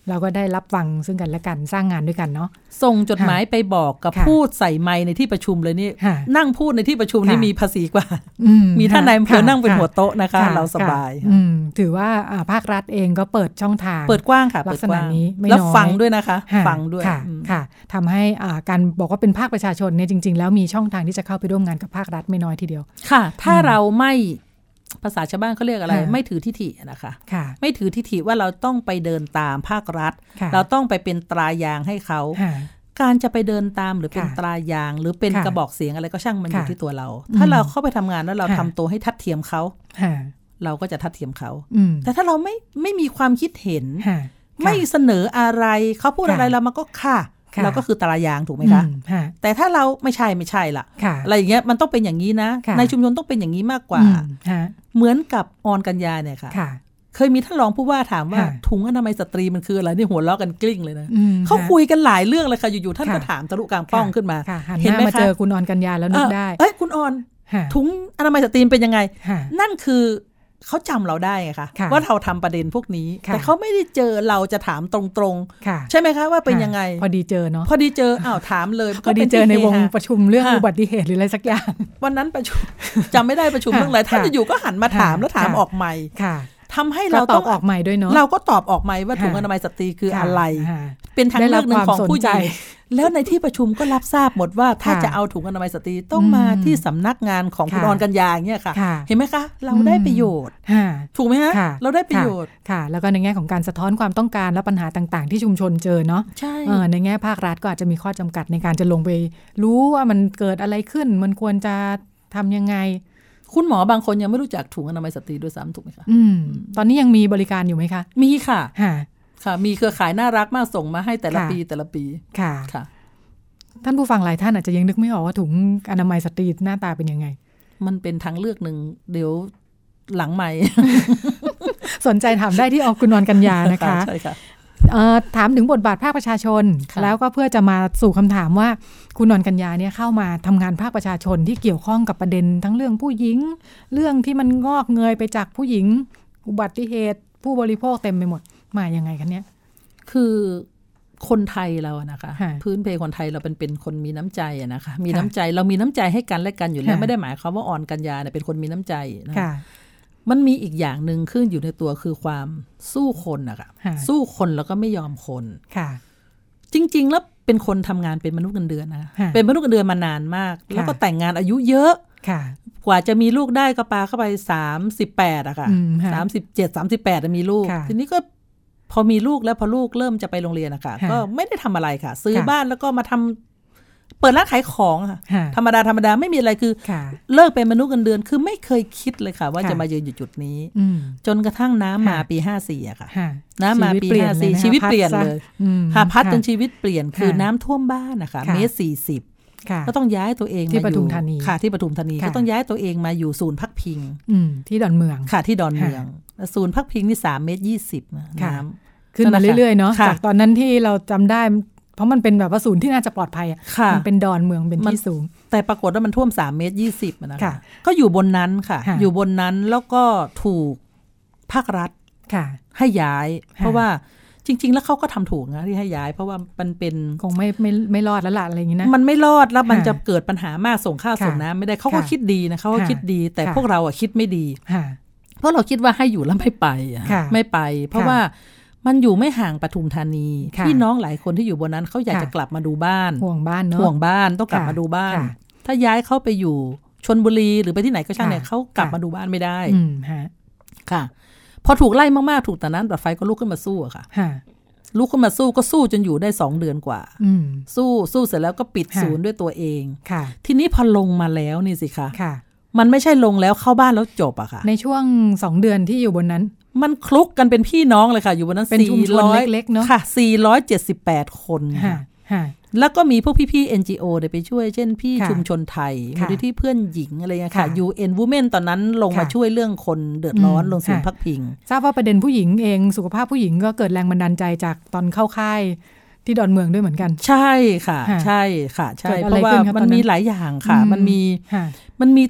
เราก็ได้รับฟังซึ่งกันและกันสร้างงานด้วยกันเนาะส่งจดหมายไปบอกกับค่ะพูดใส่ไมค์ในที่ประชุมเลยนี่ค่ะนั่งพูดในที่ประชุมนี่ค่ะมีภาษีกว่าอืมีท่านนายอำเภอค่ะนั่งเป็นค่ะหัวโต๊ะนะคะค่ะเราสบายค่ะอืมถือว่าอ่าภาครัฐเองก็เปิดช่องทาง เปิดกว้างค่ะลัเปิกดษกณะว้างนี้ไม่แล้วน้อยฟังด้วยนะคะค่ะฟังด้วยค่ะอืมค่ะทำให้อ่าการบอกว่าเป็นภาคประชาชนเนี่ยจริง ๆ แล้วมีช่องทางที่จะเข้าไปร่วมงานกับภาครัฐไม่น้อยทีเดียวค่ะ ถ้าเราไม่ ภาษาชาวบ้านเขาเรียกอะไรค่ะไม่ถือทิฐินะคะค่ะไม่ถือทิฐิว่าเราต้องไปเดินตามภาครัฐค่ะเราต้องไปเป็นตรายางให้เขาค่ะการจะไปเดินตามหรือเป็นค่ะตรายาง หรือเป็นค่ะกระบอกเสียงอะไรก็ช่างมันอยู่ค่ะที่ตัวเราอืมถ้าเราเข้าไปทำงานแล้วเราค่ะทำตัวให้ทัดเทียมเขาค่ะเราก็จะทัดเทียมเขาอืมแต่ถ้าเราไม่ไม่มีความคิดเห็นค่ะไม่เสนออะไรเขาพูดค่ะอะไรเรามันก็ค่ะค่ะ เราก็คือตรายางถูกไหมคะอืค่ะแต่ถ้าเราไม่ใช่ไม่ใช่ล่ะค่ะอะไรอย่างเงี้ยมันต้องเป็นอย่างนี้นะค่ะในชุมชนต้องเป็นอย่างนี้มากกว่าอืมฮะเหมือนกับออนกัญญาเนี่ยค่ะค่ะ เคยมีท่านรองผู้ว่าถามว่าค่ะถุงอนามัยสตรีมันคืออะไรนี่หัวเราะกันกลิ้งเลยนะอืมเขาฮะคุยกันหลายเรื่องเลยค่ะอยู่ๆท่านค่ะก็ถามทะลุกลางป้องขึ้นมาค่ะหันหเห็นน้าไหมมาคะเจอคุณออนกัญญาแล้วนึกได้เอ้ยคุณออนค่ะถุงอนามัยสตรีเป็นยังไงค่ะนั่นคือ เขาจำเราได้ไงคะค่ะว่าเราทำประเด็นพวกนี้ค่ะแต่เขาไม่ได้เจอเราจะถามตรงค่ะๆใช่ไหมคะว่าเป็นยังไง พอดีเจอเนาะพอดีเจออ้าวถามเลยพอดีเจอในวงก็ปเป็นที่ฮาระชุมเรื่องค่ะอุบัติเหตุหรืออะไรสักอย่าง วันนั้นประชุมจำไม่ได้ประชุมค่ะเรื่องอะไรท่านค่ะอยู่ๆก็หันมาถามค่ะแล้วถามค่ะออกใหม่ค่ะ ทำให้เราเราตต้ออบงออกใหม่ด้วยเนาะเราก็ตอบออกใหม่ว่าค่ะถุงอนามัยสตรีคือค่ะอะไรค่ะเป็นทางได้เลืรัอบกหนึ่งของผู้หญิความงสนใจแล้วในที่ประชุมก็รับทราบหมดว่าถ้าค่ะจะเอาถุงอนามัยสตรีต้องอืมมาที่สำนักงานของคุณค่ะออนกัญญาอย่างเงี้ยค่ะค่ะ เห็นไหมคะ เราได้ประโยชน์ค่ะถูกไหมฮะค่ะเราได้ประโยชน์ค่ะ แล้วก็ในแง่ของการสะท้อนความต้องการและปัญหาต่าง ๆ ที่ชุมชนเจอเนาะใช่เออในแง่ภาครัฐก็อาจจะมีข้อจำกัดในการจะลงไป รู้ว่ามันเกิดอะไรขึ้นมันควรจะทำยังไง คุณหมอบางคนยังไม่รู้จักถุงอนามัยสตรีด้วยซ้ำถูกไหมคะอืมตอนนี้ยังมีบริการอยู่ไหมคะ มีค่ะค่ะค่ะมีเครือข่ายน่ารักมากส่งมาให้แต่ละค่ะปีแต่ละปีค่ะค่ะ ท่านผู้ฟังหลายท่านอาจจะยังนึกไม่ออกว่าถุงอนามัยสตรีหน้าตาเป็นยังไง มันเป็นทางเลือกหนึ่งเดี๋ยวหลังใหม่ สนใจถามได้ที่ออกคุณนอนกัญญานะคะใช่ค่ะเอ่อถามถึงบทบาทภาคประชาชนค่ะแล้วก็เพื่อจะมาสู่คำถามว่า คุณนอนกัญญาเนี่ยเข้ามาทำงานภาคประชาชนที่เกี่ยวข้องกับประเด็นทั้งเรื่องผู้หญิง เรื่องที่มันงอกเงยไปจากผู้หญิง อุบัติเหตุผู้บริโภคเต็มไปหมดมายังไงกันเนี่ยคือคนไทยเราอะนะคะค่ะพื้นเพคนไทยเราเป็นเป็นคนมีน้ำใจอะนะคะ มีค่ะน้ำใจเรามีน้ำใจให้กันและกันอยู่แล้วค่ะไม่ได้หมายความว่าอ่อนกัญญาเนี่ยเป็นคนมีน้ำใจนะค่ะมันมีอีกอย่างหนึ่งขึ้นอยู่ในตัวคือความสู้คนอะค่ะค่ะสู้คนแล้วก็ไม่ยอมคนค่ะ จริง ๆ แล้ว เป็นคนทำงานเป็นมนุษย์เงินเดือนนะค่ะเป็นมนุษย์เงินเดือนมานานมาก แล้วก็แต่งงานอายุเยอะค่ะ กว่าจะมีลูกได้ก็ปาเข้าไปสามสิบแปดอะค่ะอืมค่ะสามสิบเจ็ดสามสิบแปดมีลูกค่ะทีนี้ก็พอมีลูกแล้วพอลูกเริ่มจะไปโรงเรียนอะค่ะค่ะก็ไม่ได้ทำอะไรค่ะ ซื้อค่ะบ้านแล้วก็มาทำ เปิดร้านขายของอะค่ะค่ะ ธรรมดาธรรมดาไม่มีอะไรคือค่ะเลิกเป็นมนุษย์เงินเดือนคือไม่เคยคิดเลยค่ะ ว่าค่ะจะมายืนอยู่จุดนี้อืมจนกระทั่งน้ำมาค่ะปีห้าสี่อะค่ะค่ะน้ำมาปีชีวิตเปลี่ยนห้าเลยสี่นะคะชีวิตพัดเปลี่ยนซะเลยอืมค่ะพัดจนค่ะชีวิตเปลี่ยนคือค่ะน้ำท่วมบ้านนะคะค่ะเมตรสี่สิบค่ะก็ต้องย้ายตัวเองที่มาปอทุยู่มธานีค่ะที่ปทุมธานีค่ะก็ต้องย้ายตัวเองมาอยู่ศูนย์พักพิงอืมที่ดอนเมืองค่ะที่ดอนเมือง ศูนย์พักพิงนี่สามเมตรยี่สิบค่ะน้ขึ้นมาเรื่อยๆเนาะค่ะจากตอนนั้นที่เราจำได้ เพราะมันเป็นแบบว่าศูนย์ที่น่าจะปลอดภัยอะำค่ะมันเป็นดอนเมืองเป็นมันที่สูง แต่ปรากฏว่ามันท่วมสามเมตรยี่สิบนะค่ะคะก็อยู่บนนั้นค่ะค่ะ อยู่บนนั้นแล้วก็ถูกภาครัฐค่ะ ให้ย้ายค่ะเพราะว่าจริง ๆ แล้วเขาก็ทำถูกนะที่ให้ย้าย เพราะว่ามันเป็นคงไม่ไม่ไม่รอดแล้วล่ะอะไรอย่างนี้นะมันไม่รอดแล้วมันค่ะจะเกิดปัญหามากส่งข้าวค่ะส่งน้ำไม่ได้เขาก็ค่ะคิดดีนะเขาก็ค่ะคิดดี แต่ค่ะพวกเราอะคิดไม่ดีค่ะเพราะเราคิดว่าให้อยู่แล้วไม่ไปอะค่ะไม่ไป เพราะค่ะว่า มันอยู่ไม่ห่างปทุมธานีค่ะพี่น้องหลายคนที่อยู่บนนั้นเขาอยากค่ะจะกลับมาดูบ้านห่วงบ้านเนาะห่วงบ้านต้องกลับค่ะมาดูบ้านค่ะถ้าย้ายเขาไปอยู่ชนบุรีหรือไปที่ไหนก็ช่างเนี่ยค่ะเขากลับค่ะมาดูบ้านไม่ได้อืมฮะค่ะ พอถูกไล่มากๆถูกแต่นั้นแบบไฟก็ลุกขึ้นมาสู้อะค่ะค่ะลุกขึ้นมาสู้ก็สู้จนอยู่ได้สองเดือนกว่าอืมสู้สู้เสร็จแล้วก็ปิดค่ะศูนย์ด้วยตัวเองค่ะ ทีนี้พอลงมาแล้วนี่สิคะค่ะ มันไม่ใช่ลงแล้วเข้าบ้านแล้วจบอะค่ะ ในช่วงสองเดือนที่อยู่บนนั้น มันคลุกกันเป็นพี่น้องเลยค่ะ อยู่บนนั้นเป็นชุมชน400เล็กๆเนอะค่ะ 478 คนค่ะค่ะแล้วก็มีพวกพี่ๆ NGO เดี๋ยวไปช่วย เช่นพี่ค่ะชุมชนไทยมูค่ะลนิธิเพื่อนหญิงอะไรเงี้ยค่ะค่ะ UN Women ตอนนั้นลงมาค่ะช่วยเรื่องคนเดือดร้อนอืมลงศูนย์ค่ะพักพิง ทราบว่าประเด็นผู้หญิงเองสุขภาพผู้หญิงก็เกิดแรงบันดาลใจจากตอนเข้าค่ายที่ดอนเมืองด้วยเหมือนกัน ใช่ค่ะค่ะใช่ค่ะ ใช่เกิดเพอะไรราะว่าขึ้นคะมัตอนนนั้นมีหลายอย่างค่ะอืมมันมีค่ะมันมี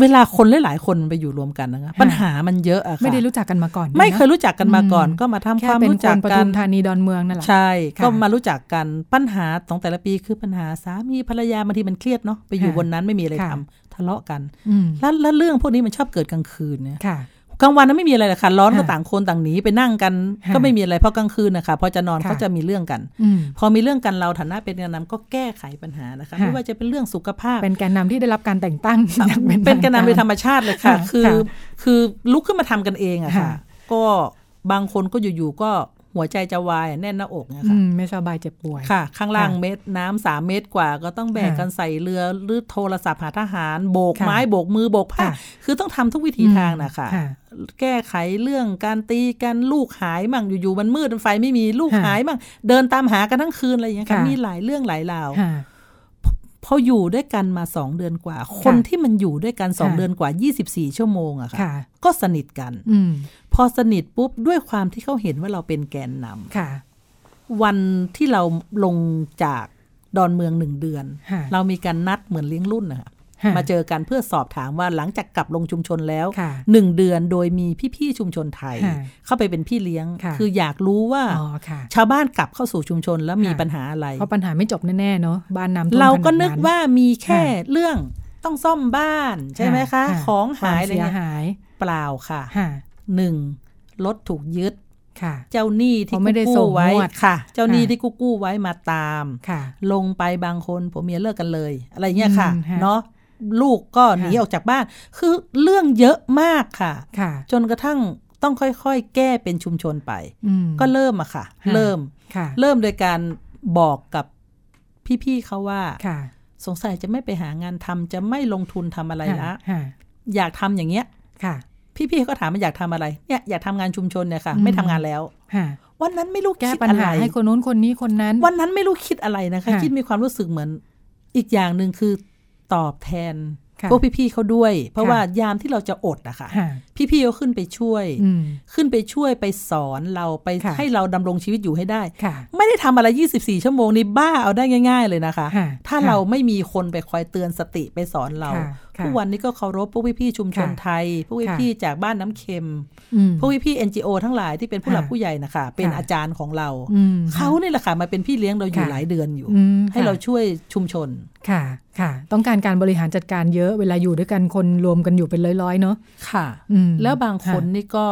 เวลาคนหลายๆคนไปอยู่รวมกันนะคะค่ะปัญหามันเยอะอะค่ะไม่ได้รู้จักกันมาก่อน ไม่นะเคยรู้จักกันมาก่อนอืมก็มาทำคแค่วามเป็นรู้คจักนปกัทุนมธานีดอนเมืองนั่นแหละใช่ค่ะก็มารู้จักกันปัญหาของแต่ละปีคือปัญหาสามีภรรยาบางทีมันเครียดเนาะไปอยู่ค่ะบนนั้นไม่มีอะไรค่ะทำทะเลาะกันอืมแล้วแล้วเรื่องพวกนี้มันชอบเกิดกลางคืนเนี่ยค่ะ กลางวันนั้นไม่มีอะไรเลยค่ะ ร้อนก็ค่ะต่างคนต่างหนีไปนั่งกันค่ะก็ไม่มีอะไรเพราะกลางคืนนะคะพอจะนอนค่ะเขาจะมีเรื่องกันอืมพอมีเรื่องกันเราฐานะเป็นแกนนำก็แก้ไขปัญหานะคะค่ะไม่ว่าจะเป็นเรื่องสุขภาพ เป็นแกนนำที่ได้รับการแต่งตั้งอย่างเป็นแกนนำโดยธรรมชาติเลยค่ะค่ะคือค่ะคือลุกขึ้นมาทำกันเองอะค่ะค่ะ ก็บางคนก็อยู่ๆก็หัวใจจะวายแน่นหน้าอกเนยอืค่ะมไม่สบายเจ็บป่วยค่ะ ข้างล่างค่ะเม็ดน้ำสามเมตรกว่า ก็ต้องแบกค่ะกันใส่เรือหรือโทรศัพท์หาทหาร โบกค่ะไม้โบกมือโบกผ้าค่ะคือต้องทำทุกวิธีทางนะคะค่ะ แก้ไขเรื่องการตีกันลูกหายมั่งอยู่ๆมันมืดไฟไม่มีลูกค่ะหายมั่งเดินตามหากันทั้งคืนอะไรอย่างเงี้ยค่ะค่ะมีหลายเรื่องหลายราวค่ะพออยู่ด้วยกันมาสองเดือนกว่า คนที่มันอยู่ด้วยกันสองค่ะเดือนกว่า 24 ชั่วโมงอะค่ะค่ะก็สนิทกันอืมพอสนิทปุ๊บด้วยความที่เขาเห็นว่าเราเป็นแกนนำค่ะ วันที่เราลงจากดอนเมืองหนึ่งเดือนค่ะเรามีการนัดเหมือนเลี้ยงรุ่นนะคะค่ะ มาเจอกันเพื่อสอบถามว่าหลังจากกลับลงชุมชนแล้วค่ะหนึ่งเดือนโดยมีพี่ๆชุมชนไทยค่ะเข้าไปเป็นพี่เลี้ยงค่ะคืออยากรู้ว่าอ๋อค่ะชาวบ้านกลับเข้าสู่ชุมชนแล้วมีค่ะปัญหาอะไร เพราะปัญหาไม่จบแน่ๆเนาะบ้านน้ำท่วมเราก็ขดนึกว่ามีแค่ค่ะเรื่องต้องซ่อมบ้านใช่ไหมคะ ของหายควมอะไรเสียเงี้ยหายเปล่าค่ะค่ะหนึ่งรถถูกยึดค่ะ เจ้าหนี้ที่เพราะไม่ได้กู้ส่งไว้งวดค่ะเจ้าหนี้ค่ะที่กู้กู้ไว้มาตามค่ะลงไปบางคนผมเมียเลิกกันเลย อะไรเงี้ยค่ะอืมฮะเนาะ ลูกก็หนีค่ะออกจากบ้าน คือเรื่องเยอะมากค่ะค่ะ จนกระทั่งต้องค่อยๆ แก้เป็นชุมชนไปอืมก็เริ่มอะค่ะค่ะเริ่มค่ะเริ่มโดยการบอกกับพี่ๆเขาว่าค่ะสงสัยจะไม่ไปหางานทำจะไม่ลงทุนทำอะไรละค่ะอยากทำอย่างเงี้ยค่ะ พี่ๆก็ถามมาอยากทำอะไรเนี่ยอยากทำงานชุมชนเนี่ยค่ะ ไม่ทำงานแล้วค่ะวันนั้นไม่รู้แก้คิดปัญอะไรหาให้คนนู้นคนนี้คนนั้น วันนั้นไม่รู้คิดอะไรนะคะค่ะคิดมีความรู้สึกเหมือน อีกอย่างหนึ่งคือ ตอบแทนค่ะพวกพี่ๆเขาด้วย เพราะค่ะว่ายามที่เราจะอดอะค่ะค่ะพี่ๆเขาขึ้นไปช่วยอืมขึ้นไปช่วยไปสอนเราไปค่ะให้เราดำรงชีวิตอยู่ให้ได้ค่ะไม่ได้ทำอะไร 24 ชั่วโมงนี่บ้าเอาได้ง่าย ๆ เลยนะคะค่ะถ้าค่ะเราไม่มีคนไปคอยเตือนสติไปสอนเราค่ะค่ะ ทุกวันนี้ก็เคารพพวกพี่ๆชุมชนค่ะไทย พวกค่ะพี่ๆจากบ้านน้ำเค็มอืมพวกพี่ๆ NGO ทั้งหลายที่เป็นผู้หลักค่ะผู้ใหญ่นะคะเป็นค่ะอาจารย์ของเราอืมเขาเนี่ยแหละค่ะมาเป็นพี่เลี้ยงเราอยู่ค่ะหลายเดือนอยู่อืมให้ค่ะเราช่วยชุมชนค่ะค่ะ ต้องการการบริหารจัดการเยอะเวลาอยู่ด้วยกันคนรวมกันอยู่เป็นร้อยๆเนอะค่ะอืมแล้วบางคนค่ะนี่ก็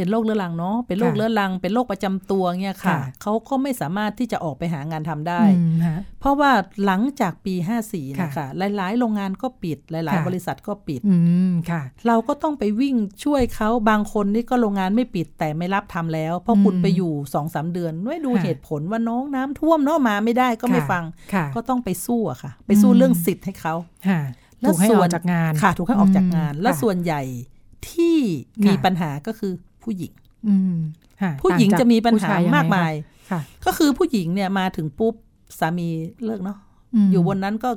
เป็นโรคเรื้อรังเนาะเป็นโรคค่ะเรื้อรัง เป็นโรคประจำตัวเนี่ยค่ะค่ะ เขาก็ไม่สามารถที่จะออกไปหางานทำได้อืมฮะเพราะว่าหลังจากปี 54ค่ะนะคะหลายๆ โรงงานก็ปิดหลายค่ะๆบริษัทก็ปิดอืมค่ะ เราก็ต้องไปวิ่งช่วยเขาบางคนนี่ก็โรงงานไม่ปิดแต่ไม่รับทำแล้ว เพราะคุณอืมไปอยู่สองสามเดือนไม่ดูค่ะเหตุผลว่าน้องน้ำท่วมเนาะมาไม่ได้ก็ไม่ค่ะฟังค่ะก็ต้องไปสู้อะค่ะ ไปสู้อืมเรื่องสิทธิ์ให้เขาค่ะแล้ถูวกให้ส่อวอนกจากงานค่ะถูกให้ออกจากงานอืมและค่ะส่วนใหญ่ที่มีค่ะปัญหาก็คือ ผู้หญิงอืมค่ะผู้หญิงต่จกจะมีปัญหาผู้ชยังไงมากมายค่ะก็คือผู้หญิงเนี่ยมาถึงปุ๊บสามีเลิกเนาะมอยู่บนนั้นก็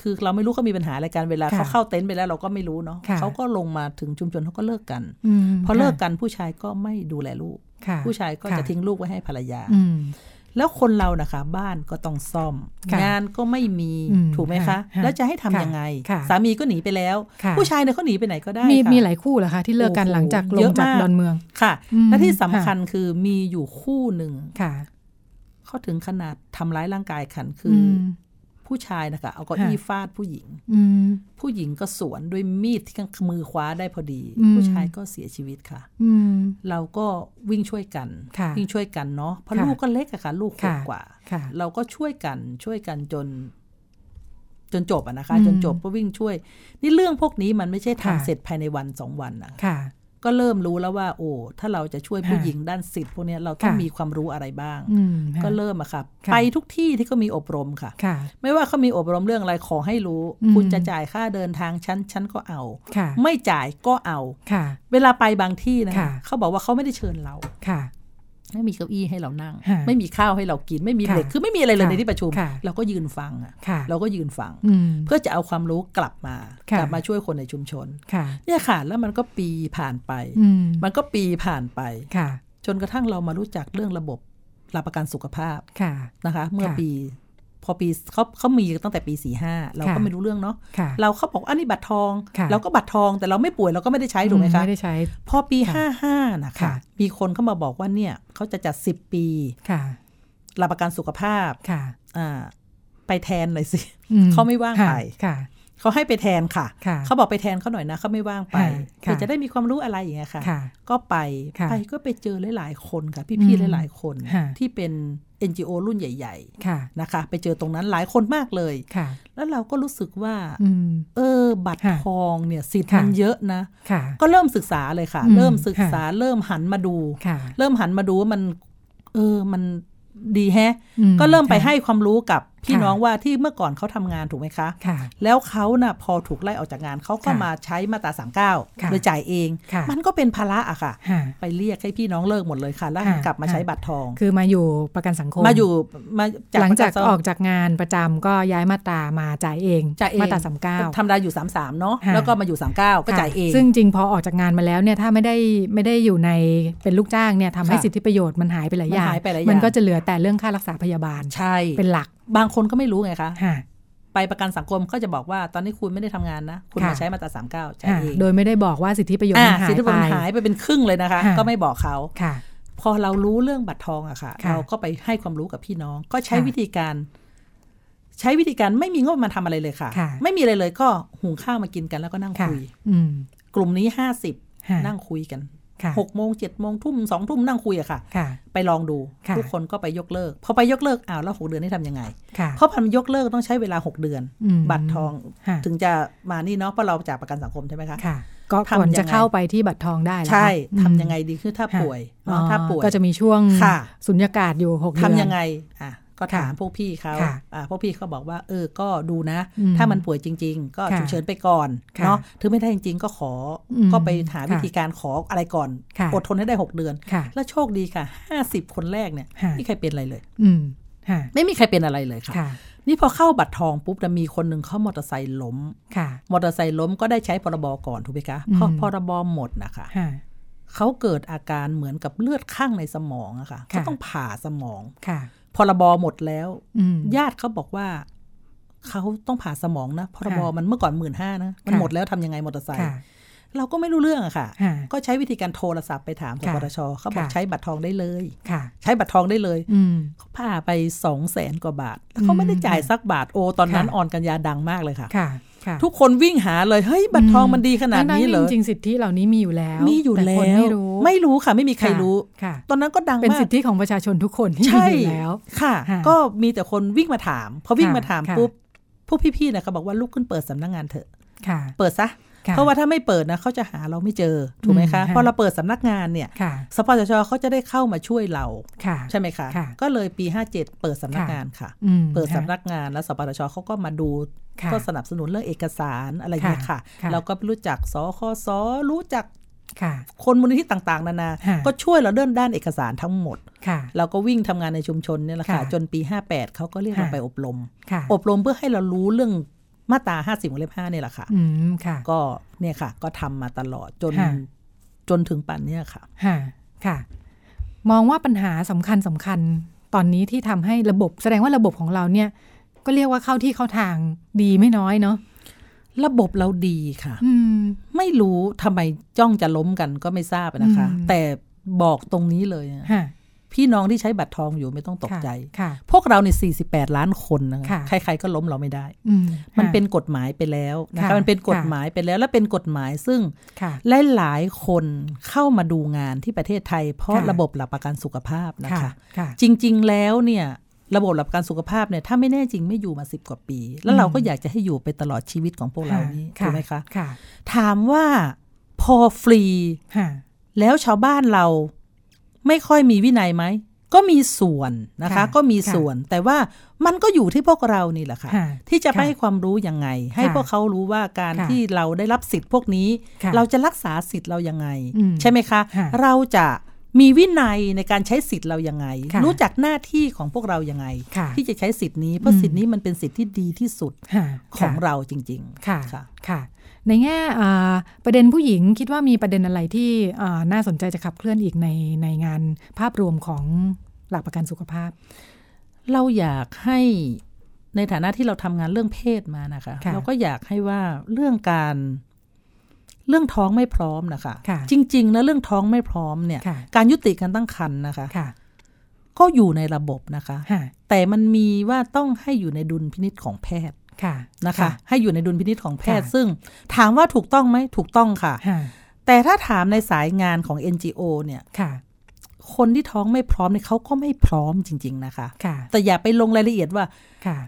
คือเราไม่รู้เขามีปัญหาอะไรกันเวลาค่ะเขาเข้าเต็นท์ไปแล้วเราก็ไม่รู้เนาะค่ะเขาก็ลงมาถึงชุมชนเขาก็เลิกกันอืมพอเลิกค่ะกันผู้ชายก็ไม่ดูแลลูกค่ะผู้ชายก็ค่จะทิ้งลูกไว้ให้ภรรยาอืม แล้วคนเรานะคะ บ้านก็ต้องซ่อมค่ะงานก็ไม่มีอืมถูกไหมคะค่ะแล้วจะให้ทำค่ะยังไงค่ะสามีก็หนีไปแล้วค่ะผู้ชายเนี่ยเขาหนีไปไหนก็ได้ มีค่ะมีหลายคู่เหรอคะ ที่เลิกกันโอ้โหหลังจากลเยงอะจากมากดอนเมืองค่ะอืมและที่สำคัญคือมีอยู่คู่หนึ่งค่ะเขาถึงขนาดทำร้ายร่างกายขันคืออือม ผู้ชายนะคะเอาเก้าอี้ค่ะฟาดผู้หญิงอืมผู้หญิงก็สวนด้วยมีดที่ข้างมือคว้าได้พอดีอืมผู้ชายก็เสียชีวิตค่ะอืมเราก็วิ่งช่วยกันค่ะวิ่งช่วยกันเนาะเพราะค่ะลูกก็เล็กอะค่ะลูกขวบค่ะกว่าค่ะเราก็ช่วยกันช่วยกันจน จนจบอะนะคะอืมจนจบก็วิ่งช่วย นี่เรื่องพวกนี้มันไม่ใช่ค่ะทำเสร็จภายในวันสองวันนะค่ะ ก็เริ่มรู้แล้วว่า โอ้ถ้าเราจะช่วยผู้ค่ะหญิงด้านสิทธิ์พวกเนี้ยเราต้องค่ะมีความรู้อะไรบ้างอืมก็ค่ะเริ่มอะค่ะค่ะไปทุกที่ที่เขามีอบรมค่ะค่ะ ไม่ว่าเขามีอบรมเรื่องอะไรขอให้รู้อืมคุณจะจ่ายค่าเดินทางชั้นชั้นก็เอาค่ะไม่จ่ายก็เอาค่ะเวลาไปบางที่นะค่ะเขาบอกว่าเขาไม่ได้เชิญเราค่ะ ไม่มีเก้าอี้ให้เรานั่งค่ะไม่มีข้าวให้เรากินไม่มีค่ะเด็กคือไม่มีอะไรเลยค่ะในที่ประชุมค่ะเราก็ยืนฟังอะค่ะเราก็ยืนฟังอืมเพื่อจะเอาความรู้กลับมาค่ะกลับมาช่วยคนในชุมชนค่ะเนี่ยค่ะแล้วมันก็ปีผ่านไปอืมมันก็ปีผ่านไปค่ะจนกระทั่งเรามารู้จักเรื่องระบบหลักประกันสุขภาพค่ะนะคะ เมื่อค่ะปี พอปีเขาเขามีตั้งแต่ปีสี่ห้าเราก็ค่ะไม่รู้เรื่องเนาะค่ะเราเขาบอกอันนี้บัตรทองค่ะเราก็บัตรทองแต่เราไม่ป่วยเราก็ไม่ได้ใช้ถูกไหมคะไม่ได้ใช้ พอปีค่ะห้าห้านะคะค่ะมีคนเข้ามาบอกว่าเนี่ยเขาจะจัดสิบปีค่ะหลักประกันสุขภาพค่ะอ่าไปแทนหน่อยสิอืเขาไม่ว่างค่ะไปค่ะ เขาให้ไปแทนค่ะค่ะ เขาบอกไปแทนเขาหน่อยนะเขาไม่ว่างไปค่ะเพื่อค่ะจะได้มีความรู้อะไรอย่างเงี้ยค่ะค่ะก็ไปค่ะไปก็ไปเจอหลายๆคนค่ะอืพี่มๆหลายๆคนค่ะที่เป็น NGO รุ่นใหญ่ค่ะๆนะคะ ไปเจอตรงนั้นหลายคนมากเลยค่ะแล้วเราก็รู้สึกว่าอืมเออ บัตรค่ะทองเนี่ยสิทธิ์ค่ะมันเยอะนะค่ะก็เริ่มศึกษาเลยค่ะอืมเริ่มศึกษาค่ะเริ่มหันมาดูค่ะเริ่มหันมาดูว่ามัน เออมันดีแฮะอืก็เริ่มไปค่ะให้ความรู้กับ พี่ค่ะน้องว่าที่เมื่อก่อนเขาทำงานถูกไหมคะค่ะแล้วเขาน่ะพอถูกไล่ออกจากงานเขาก็ค่ะมาใช้มาตราสามเก้าค่ะโดยจ่ายเองค่ะมันก็เป็นภาระอะค่ะค่ะ ไปเรียกให้พี่น้องเลิกหมดเลยค่ะ แล้วค่ะกลับมาใช้บัตรทอง คือมาอยู่ประกันสังคม มาอยู่มาหลังจากประนสัออกจากงานประจำก็ย้ายมาตรามาจ่ายเองจ่ายเองมาตราสามเก้าทำได้อยู่สามสามเนาะค่ะแล้วก็มาอยู่สามเก้าก็จ่ายเอง ซึ่งจริงพอออกจากงานมาแล้วเนี่ยถ้าไม่ได้ไม่ได้อยู่ในเป็นลูกจ้างเนี่ยทำให้ค่ะสิทธิประโยชน์มันหายไปหลายอย่างมันหายไปหลายอย่าง มันก็จะเหลือแต่เรื่องค่ารักษาพยาบาลใช่เป็นหลักบางคนก็ไม่รู้ไงคะค่ะไปประกันสังคมก็จะบอกว่าตอนนี้คุณไม่ได้ทำงานนะ คุณค่ะมาใช้มาตราสามเก้าจ่ายค่ะเองโดยไม่ได้บอกว่าสิทธิประโยชน์อ่ามันหาสิทยธิประไปโยชน์หายไปเป็นครึ่งเลยนะคะค่ะก็ไม่บอกเขาค่ะ พอเรารู้เรื่องบัตรทองอะค่ะค่ะเราก็ไปให้ความรู้กับพี่น้อง ก็ใช้ค่ะวิธีการ ใช้วิธีการไม่มีงบมาทำอะไรเลยค่ะค่ะ ไม่มีอะไรเลยก็หุงข้าวมากินกันแล้วก็นั่งค่ะคุยอืมกลุ่มนี้ห้าสิบค่ะนั่งคุยกันค่ะ หกโมงเจ็ดโมงทุ่มสองทุ่มนั่งคุยอะค่ะค่ะไปลองดูค่ะทุกคนก็ไปยกเลิก พอไปยกเลิกอ้าวแล้วหกเดือนนี่ทำยังไงค่ะเพราะพันยกเลิกต้องใช้เวลาหกเดือนอืมบัตรทองค่ะถึงจะมานี่เนาะเพราะเราจากประกันสังคมใช่ไหมคะค่ะก็ทำก่อนยังไงจะเข้าไปที่บัตรทองได้แล้วใช่อืมทำยังไงดีคือถ้าค่ะป่วยอ๋อเนาะถ้าป่วยก็จะมีช่วงค่ะสุญญากาศอยู่หกเดือนทำยังไงอะ ก็ก็ถามพวกพี่เขาอ่าพวกพี่เขาบอกว่า เออ ก็ดูนะ ถ้ามันป่วยจริง ๆ ก็ฉุกเฉินไปก่อนเนาะถึงไม่ได้จริง ๆ ก็ขอ ก็ไปหาวิธีการขออะไรก่อน อดทนให้ได้หกเดือน แล้วโชคดีค่ะห้าสิบคนแรกเนี่ยไม่มีใครเป็นอะไรเลย อืไม่มีใครเป็นอะไรเลยค่ะ นี่พอเข้าบัตรทองปุ๊บจะมีคนหนึ่งเขามอเตอร์ไซค์ล้มมอเตอร์ไซค์ล้มก็ได้ใช้พรบก่อนถูกไหมคะพอพรบหมดนะคะเขาเกิดอาการเหมือนกับเลือดข้างในสมองอะค่ะเขาต้องผ่าสมองค่ะ พรบหมดแล้วญาติเขาบอกว่าเขาต้องผ่าสมองนะพรบมันเมื่อก่อนหมื่นห้านะมันหมดแล้วทำยังไงมอเตอร์ไซค์เราก็ไม่รู้เรื่องอะค่ะ ก็ใช้วิธีการโทรศัพท์ไปถามสปทชเขาบอกใช้บัตรทองได้เลยใช้บัตรทองได้เลยเขาผ่าไปสองแสนกว่าบาทแล้วเขาไม่ได้จ่ายสักบาทโอ ตอนนั้นอ่อนกันยาดังมากเลยค่ะ ทุกคนวิ่งหาเลยเฮ้ยบัตรทองมันดีขนาดนี้เหรอจริงสิทธิเหล่านี้มีอยู่แล้ว มีอยู่แล้ว ไม่รู้ไม่รู้ค่ะ ไม่มีใครรู้ตอนนั้นก็ดังมากเป็นสิทธิของประชาชนทุกคนที่มีอยู่แล้วค่ะ ก็มีแต่คนวิ่งมาถามพอวิ่งมาถามปุ๊บพวกพี่ๆเนี่ยเขาบอกว่าลุกขึ้นเปิดสำนักงานเถอะเปิดซะเพราะว่าถ้าไม่เปิดนะเขาจะหาเราไม่เจอถูกไหมคะพอเราเปิดสำนักงานเนี่ยสปสชเขาจะได้เข้ามาช่วยเราใช่ไหมคะ ก็เลยปี 57 เปิดสำนักงานค่ะ เปิดสำนักงานแล้วสปสชเขาก็มาดู ก็สนับสนุนเรื่องเอกสารอะไรอย่างเงี้ยค่ะ เราก็รู้จักสคสรู้จักคนมูลนิธิต่าง ๆ นานา ก็ช่วยเราเดินด้านเอกสารทั้งหมด เราก็วิ่งทำงานในชุมชนเนี่ยแหละค่ะ จนปี 58 เขาก็เรียกเราไปอบรม อบรมเพื่อให้เรารู้เรื่องมาตราห้าสิบวงเล็บห้าเนี่ยแหละค่ะอืมค่ะก็เนี่ยค่ะ ก็ทำมาตลอดจนจนถึงปัจเนี่ยค่ะค่ะค่ะ มองว่าปัญหาสำคัญสำคัญตอนนี้ที่ทำให้ระบบแสดงว่าระบบของเราเนี่ย ก็เรียกว่าเข้าที่เข้าทางดีไม่น้อยเนาะระบบเราดีค่ะไม่รู้ทำไมจ้องจะล้มกันก็ไม่ทราบนะคะ แต่บอกตรงนี้เลยพี่น้องที่ใช้บัตรทองอยู่ไม่ต้องตกใจ พวกเราใน 48 ล้านคนนะคะใครๆก็ล้มเราไม่ได้ มันเป็นกฎหมายไปแล้วนะคะมันเป็นกฎหมายไปแล้ว และเป็นกฎหมายซึ่งหลายหลายคนเข้ามาดูงานที่ประเทศไทย เพราะระบบหลักประกันสุขภาพนะคะ จริงๆแล้วเนี่ย ระบบหลักประกันสุขภาพเนี่ยถ้าไม่แน่จริงไม่อยู่มาสิบกว่าปี แล้วเราก็อยากจะให้อยู่ไปตลอดชีวิตของพวกเรานี้ถูกไหมคะถามว่าพอฟรีแล้วชาวบ้านเราไม่ค่อยมีวินัยไหมก็มีส่วนนะคะ ก็มีส่วน แต่ว่ามันก็อยู่ที่พวกเรานี่แหละค่ะ ที่จะให้ความรู้ยังไง ให้พวกเขารู้ว่าการที่เราได้รับสิทธิ์พวกนี้ เราจะรักษาสิทธิ์เรายังไง ใช่ไหมคะ เราจะ มีวินัยในการใช้สิทธิ์เรายังไง รู้จักหน้าที่ของพวกเรายังไง ที่จะใช้สิทธิ์นี้เพราะสิทธิ์นี้มันเป็นสิทธิ์ที่ดีที่สุดของเราจริง ๆ ค่ะค่ะ ในแง่ประเด็นผู้หญิงคิดว่ามีประเด็นอะไรที่น่าสนใจจะขับเคลื่อนอีกในในงานภาพรวมของหลักประกันสุขภาพ เราอยากให้ในฐานะที่เราทำงานเรื่องเพศมานะคะคะเราก็อยากให้ว่าเรื่องการ เรื่องท้องไม่พร้อมนะคะคะจริงๆนะเรื่องท้องไม่พร้อมเนี่ย การยุติการตั้งครรภ์นะคะคะ ก็อยู่ในระบบนะคะ แต่มันมีว่าต้องให้อยู่ในดุลพินิษของแพทย์นะคะ ให้อยู่ในดุลพินิษของแพทย์ ซึ่งถามว่าถูกต้องไหมถูกต้องค่ะ แต่ถ้าถามในสายงานของ NGO เนี่ยคนที่ท้องไม่พร้อมเนี่ยเขาก็ไม่พร้อมจริง ๆ นะคะแต่อย่าไปลงรายละเอียดว่า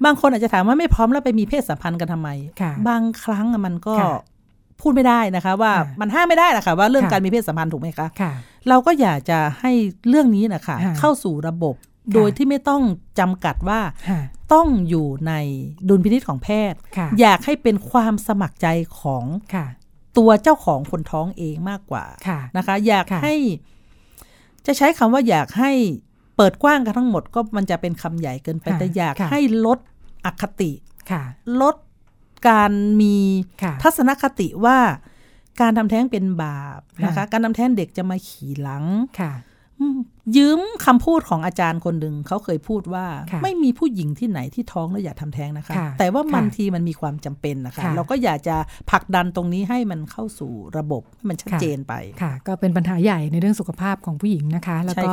บางคนอาจจะถามว่าไม่พร้อมแล้วไปมีเพศสัมพันธ์กันทำไม บางครั้งมันก็ พูดไม่ได้นะคะ ว่ามันห้ามไม่ได้นะคะ ว่าเรื่องการมีเพศสัมพันธ์ถูกไหมคะเราก็อยากจะให้เรื่องนี้นะคะเข้าสู่ระบบโดยที่ไม่ต้องจำกัดว่าต้องอยู่ในดุลพินิษของแพทย์ อยากให้เป็นความสมัครใจของตัวเจ้าของคนท้องเองมากกว่านะคะ อยากให้ จะใช้คำว่าอยากให้เปิดกว้างกันทั้งหมดก็มันจะเป็นคำใหญ่เกินไปแต่อยากให้ลดอคติลด การมีทัศนคติว่าการทำแท้งเป็นบาปนะคะ การทำแท้งเด็กจะมาขี่หลังยืมคำพูดของอาจารย์คนหนึ่งเขาเคยพูดว่า ไม่มีผู้หญิงที่ไหนที่ท้องแล้วอยากทำแท้งนะคะ แต่ว่าบางทีมันมีความจำเป็นนะคะ เราก็อยากจะผลักดันตรงนี้ให้มันเข้าสู่ระบบให้มันชัดเจนไปค่ะ ก็เป็นปัญหาใหญ่ในเรื่องสุขภาพของผู้หญิงนะคะ แล้วก็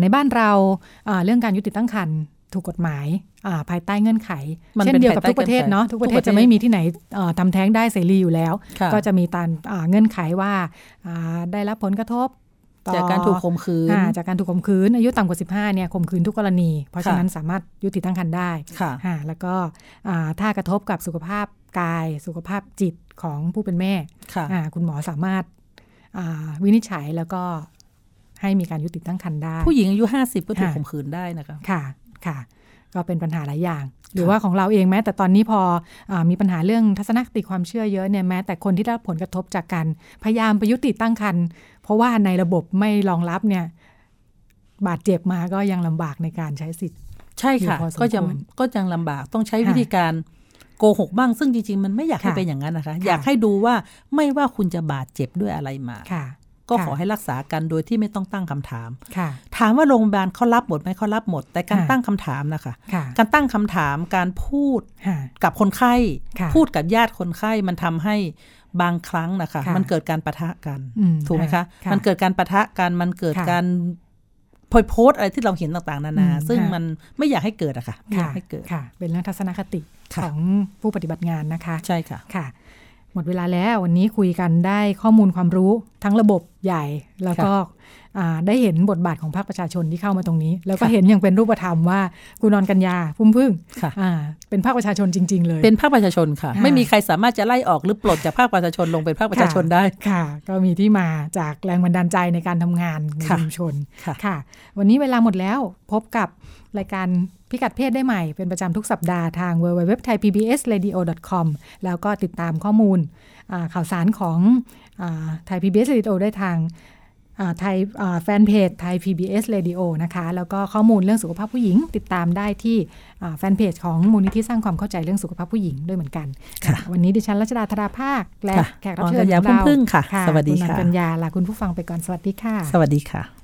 ในบ้านเราเรื่องการยุติตั้งครรภ์ ถูกกฎหมายภายใต้เงื่อนไข เช่นเดียวกับทุกประเทศเนาะทุกประเทศจะไม่มีที่ไหนทำแท้งได้เสรีอยู่แล้ว ก็จะมีตามเงื่อนไขว่าได้รับผลกระทบจากการถูกข่มขืนจากการถูกข่มขืน อายุต่ำกว่า 15เนี่ยข่มขืนทุกกรณี เพราะฉะนั้นสามารถยุติตั้งครรภ์ได้ค่ะแล้วก็ถ้ากระทบกับสุขภาพกาย สุขภาพจิตของผู้เป็นแม่ค่ะคุณหมอสามารถวินิจฉัยแล้วก็ให้มีการยุติตั้งครรภ์ได้ ผู้หญิงอายุ 50 ก็ถูกข่มขืนได้นะคะค่ะ ค่ะ ก็เป็นปัญหาหลายอย่าง หรือว่าของเราเองแม้ แต่ตอนนี้พออมีปัญหาเรื่องทัศนคติความเชื่อเยอะเนี่ยแม้แต่คนที่ได้ผลกระทบจากการพยายามประยุติตั้งครรภ์เพราะว่าในระบบไม่รองรับเนี่ยบาดเจ็บมาก็ยังลำบากในการใช้สิทธิ์ ใช่ค่ะ ก็ยังก็ยังลำบากต้องใช้วิธีการโกหกบ้างซึ่งจริง ๆ มันไม่อยากให้เป็นอย่างนั้นนะคะ อยากให้ดูว่าไม่ว่าคุณจะบาดเจ็บด้วยอะไรมา ก็ขอให้รักษากันโดยที่ไม่ต้องตั้งคำถามถามว่าโรงพยาบาลเขารับหมดไหมเขารับหมด แต่การตั้งคำถามนะคะ การตั้งคำถามการพูดกับคนไข้ พูดกับญาติคนไข้มันทำให้บางครั้งนะคะ มันเกิดการประทะกันถูกไหมคะ มันเกิดการประทะกันมันเกิดการพอยโพสอะไรที่เราเห็นต่างๆ นานา ซึ่งมันไม่อยากให้เกิดอะค่ะไม่อยากให้เกิดค่ะเป็นเรื่องทัศนคติของผู้ปฏิบัติงานนะคะ ใช่ค่ะค่ะ หมดเวลาแล้ววันนี้คุยกันได้ข้อมูลความรู้ทั้งระบบใหญ่ แล้วก็ได้เห็นบทบาทของภาคประชาชนที่เข้ามาตรงนี้ แล้วก็เห็นอย่างเป็นรูปธรรมว่ากูนอนกัญญาพุ่มพึ่งเป็นภาคประชาชนจริง ๆ เลย เป็นภาคประชาชนค่ะ ไม่มีใครสามารถจะไล่ออกหรือปลดจากภาคประชาชนลงเป็นภาคประชาชนได้ค่ะ ก็มีที่มาจากแรงบันดาลใจในการทำงานในชุมชนค่ะ วันนี้เวลาหมดแล้วพบกับรายการ พิกัดเพศได้ใหม่เป็นประจำทุกสัปดาห์ทาง www.thaipbsradio.com แล้วก็ติดตามข้อมูลข่าวสารของไทย PBS Radio ได้ทางไทยแฟนเพจไทย PBS Radio นะคะ แล้วก็ข้อมูลเรื่องสุขภาพผู้หญิง ติดตามได้ที่แฟนเพจของมูลนิธิสร้างความเข้าใจเรื่องสุขภาพผู้หญิงด้วยเหมือนกันวันนี้ดิฉันรัชดาธราภาค และแขกรับเชิญของเราพึ่งค่ะ สวัสดีค่ะคุณกัญญาลาคุณผู้ฟังไปก่อน สวัสดีค่ะ สวัสดีค่ะติด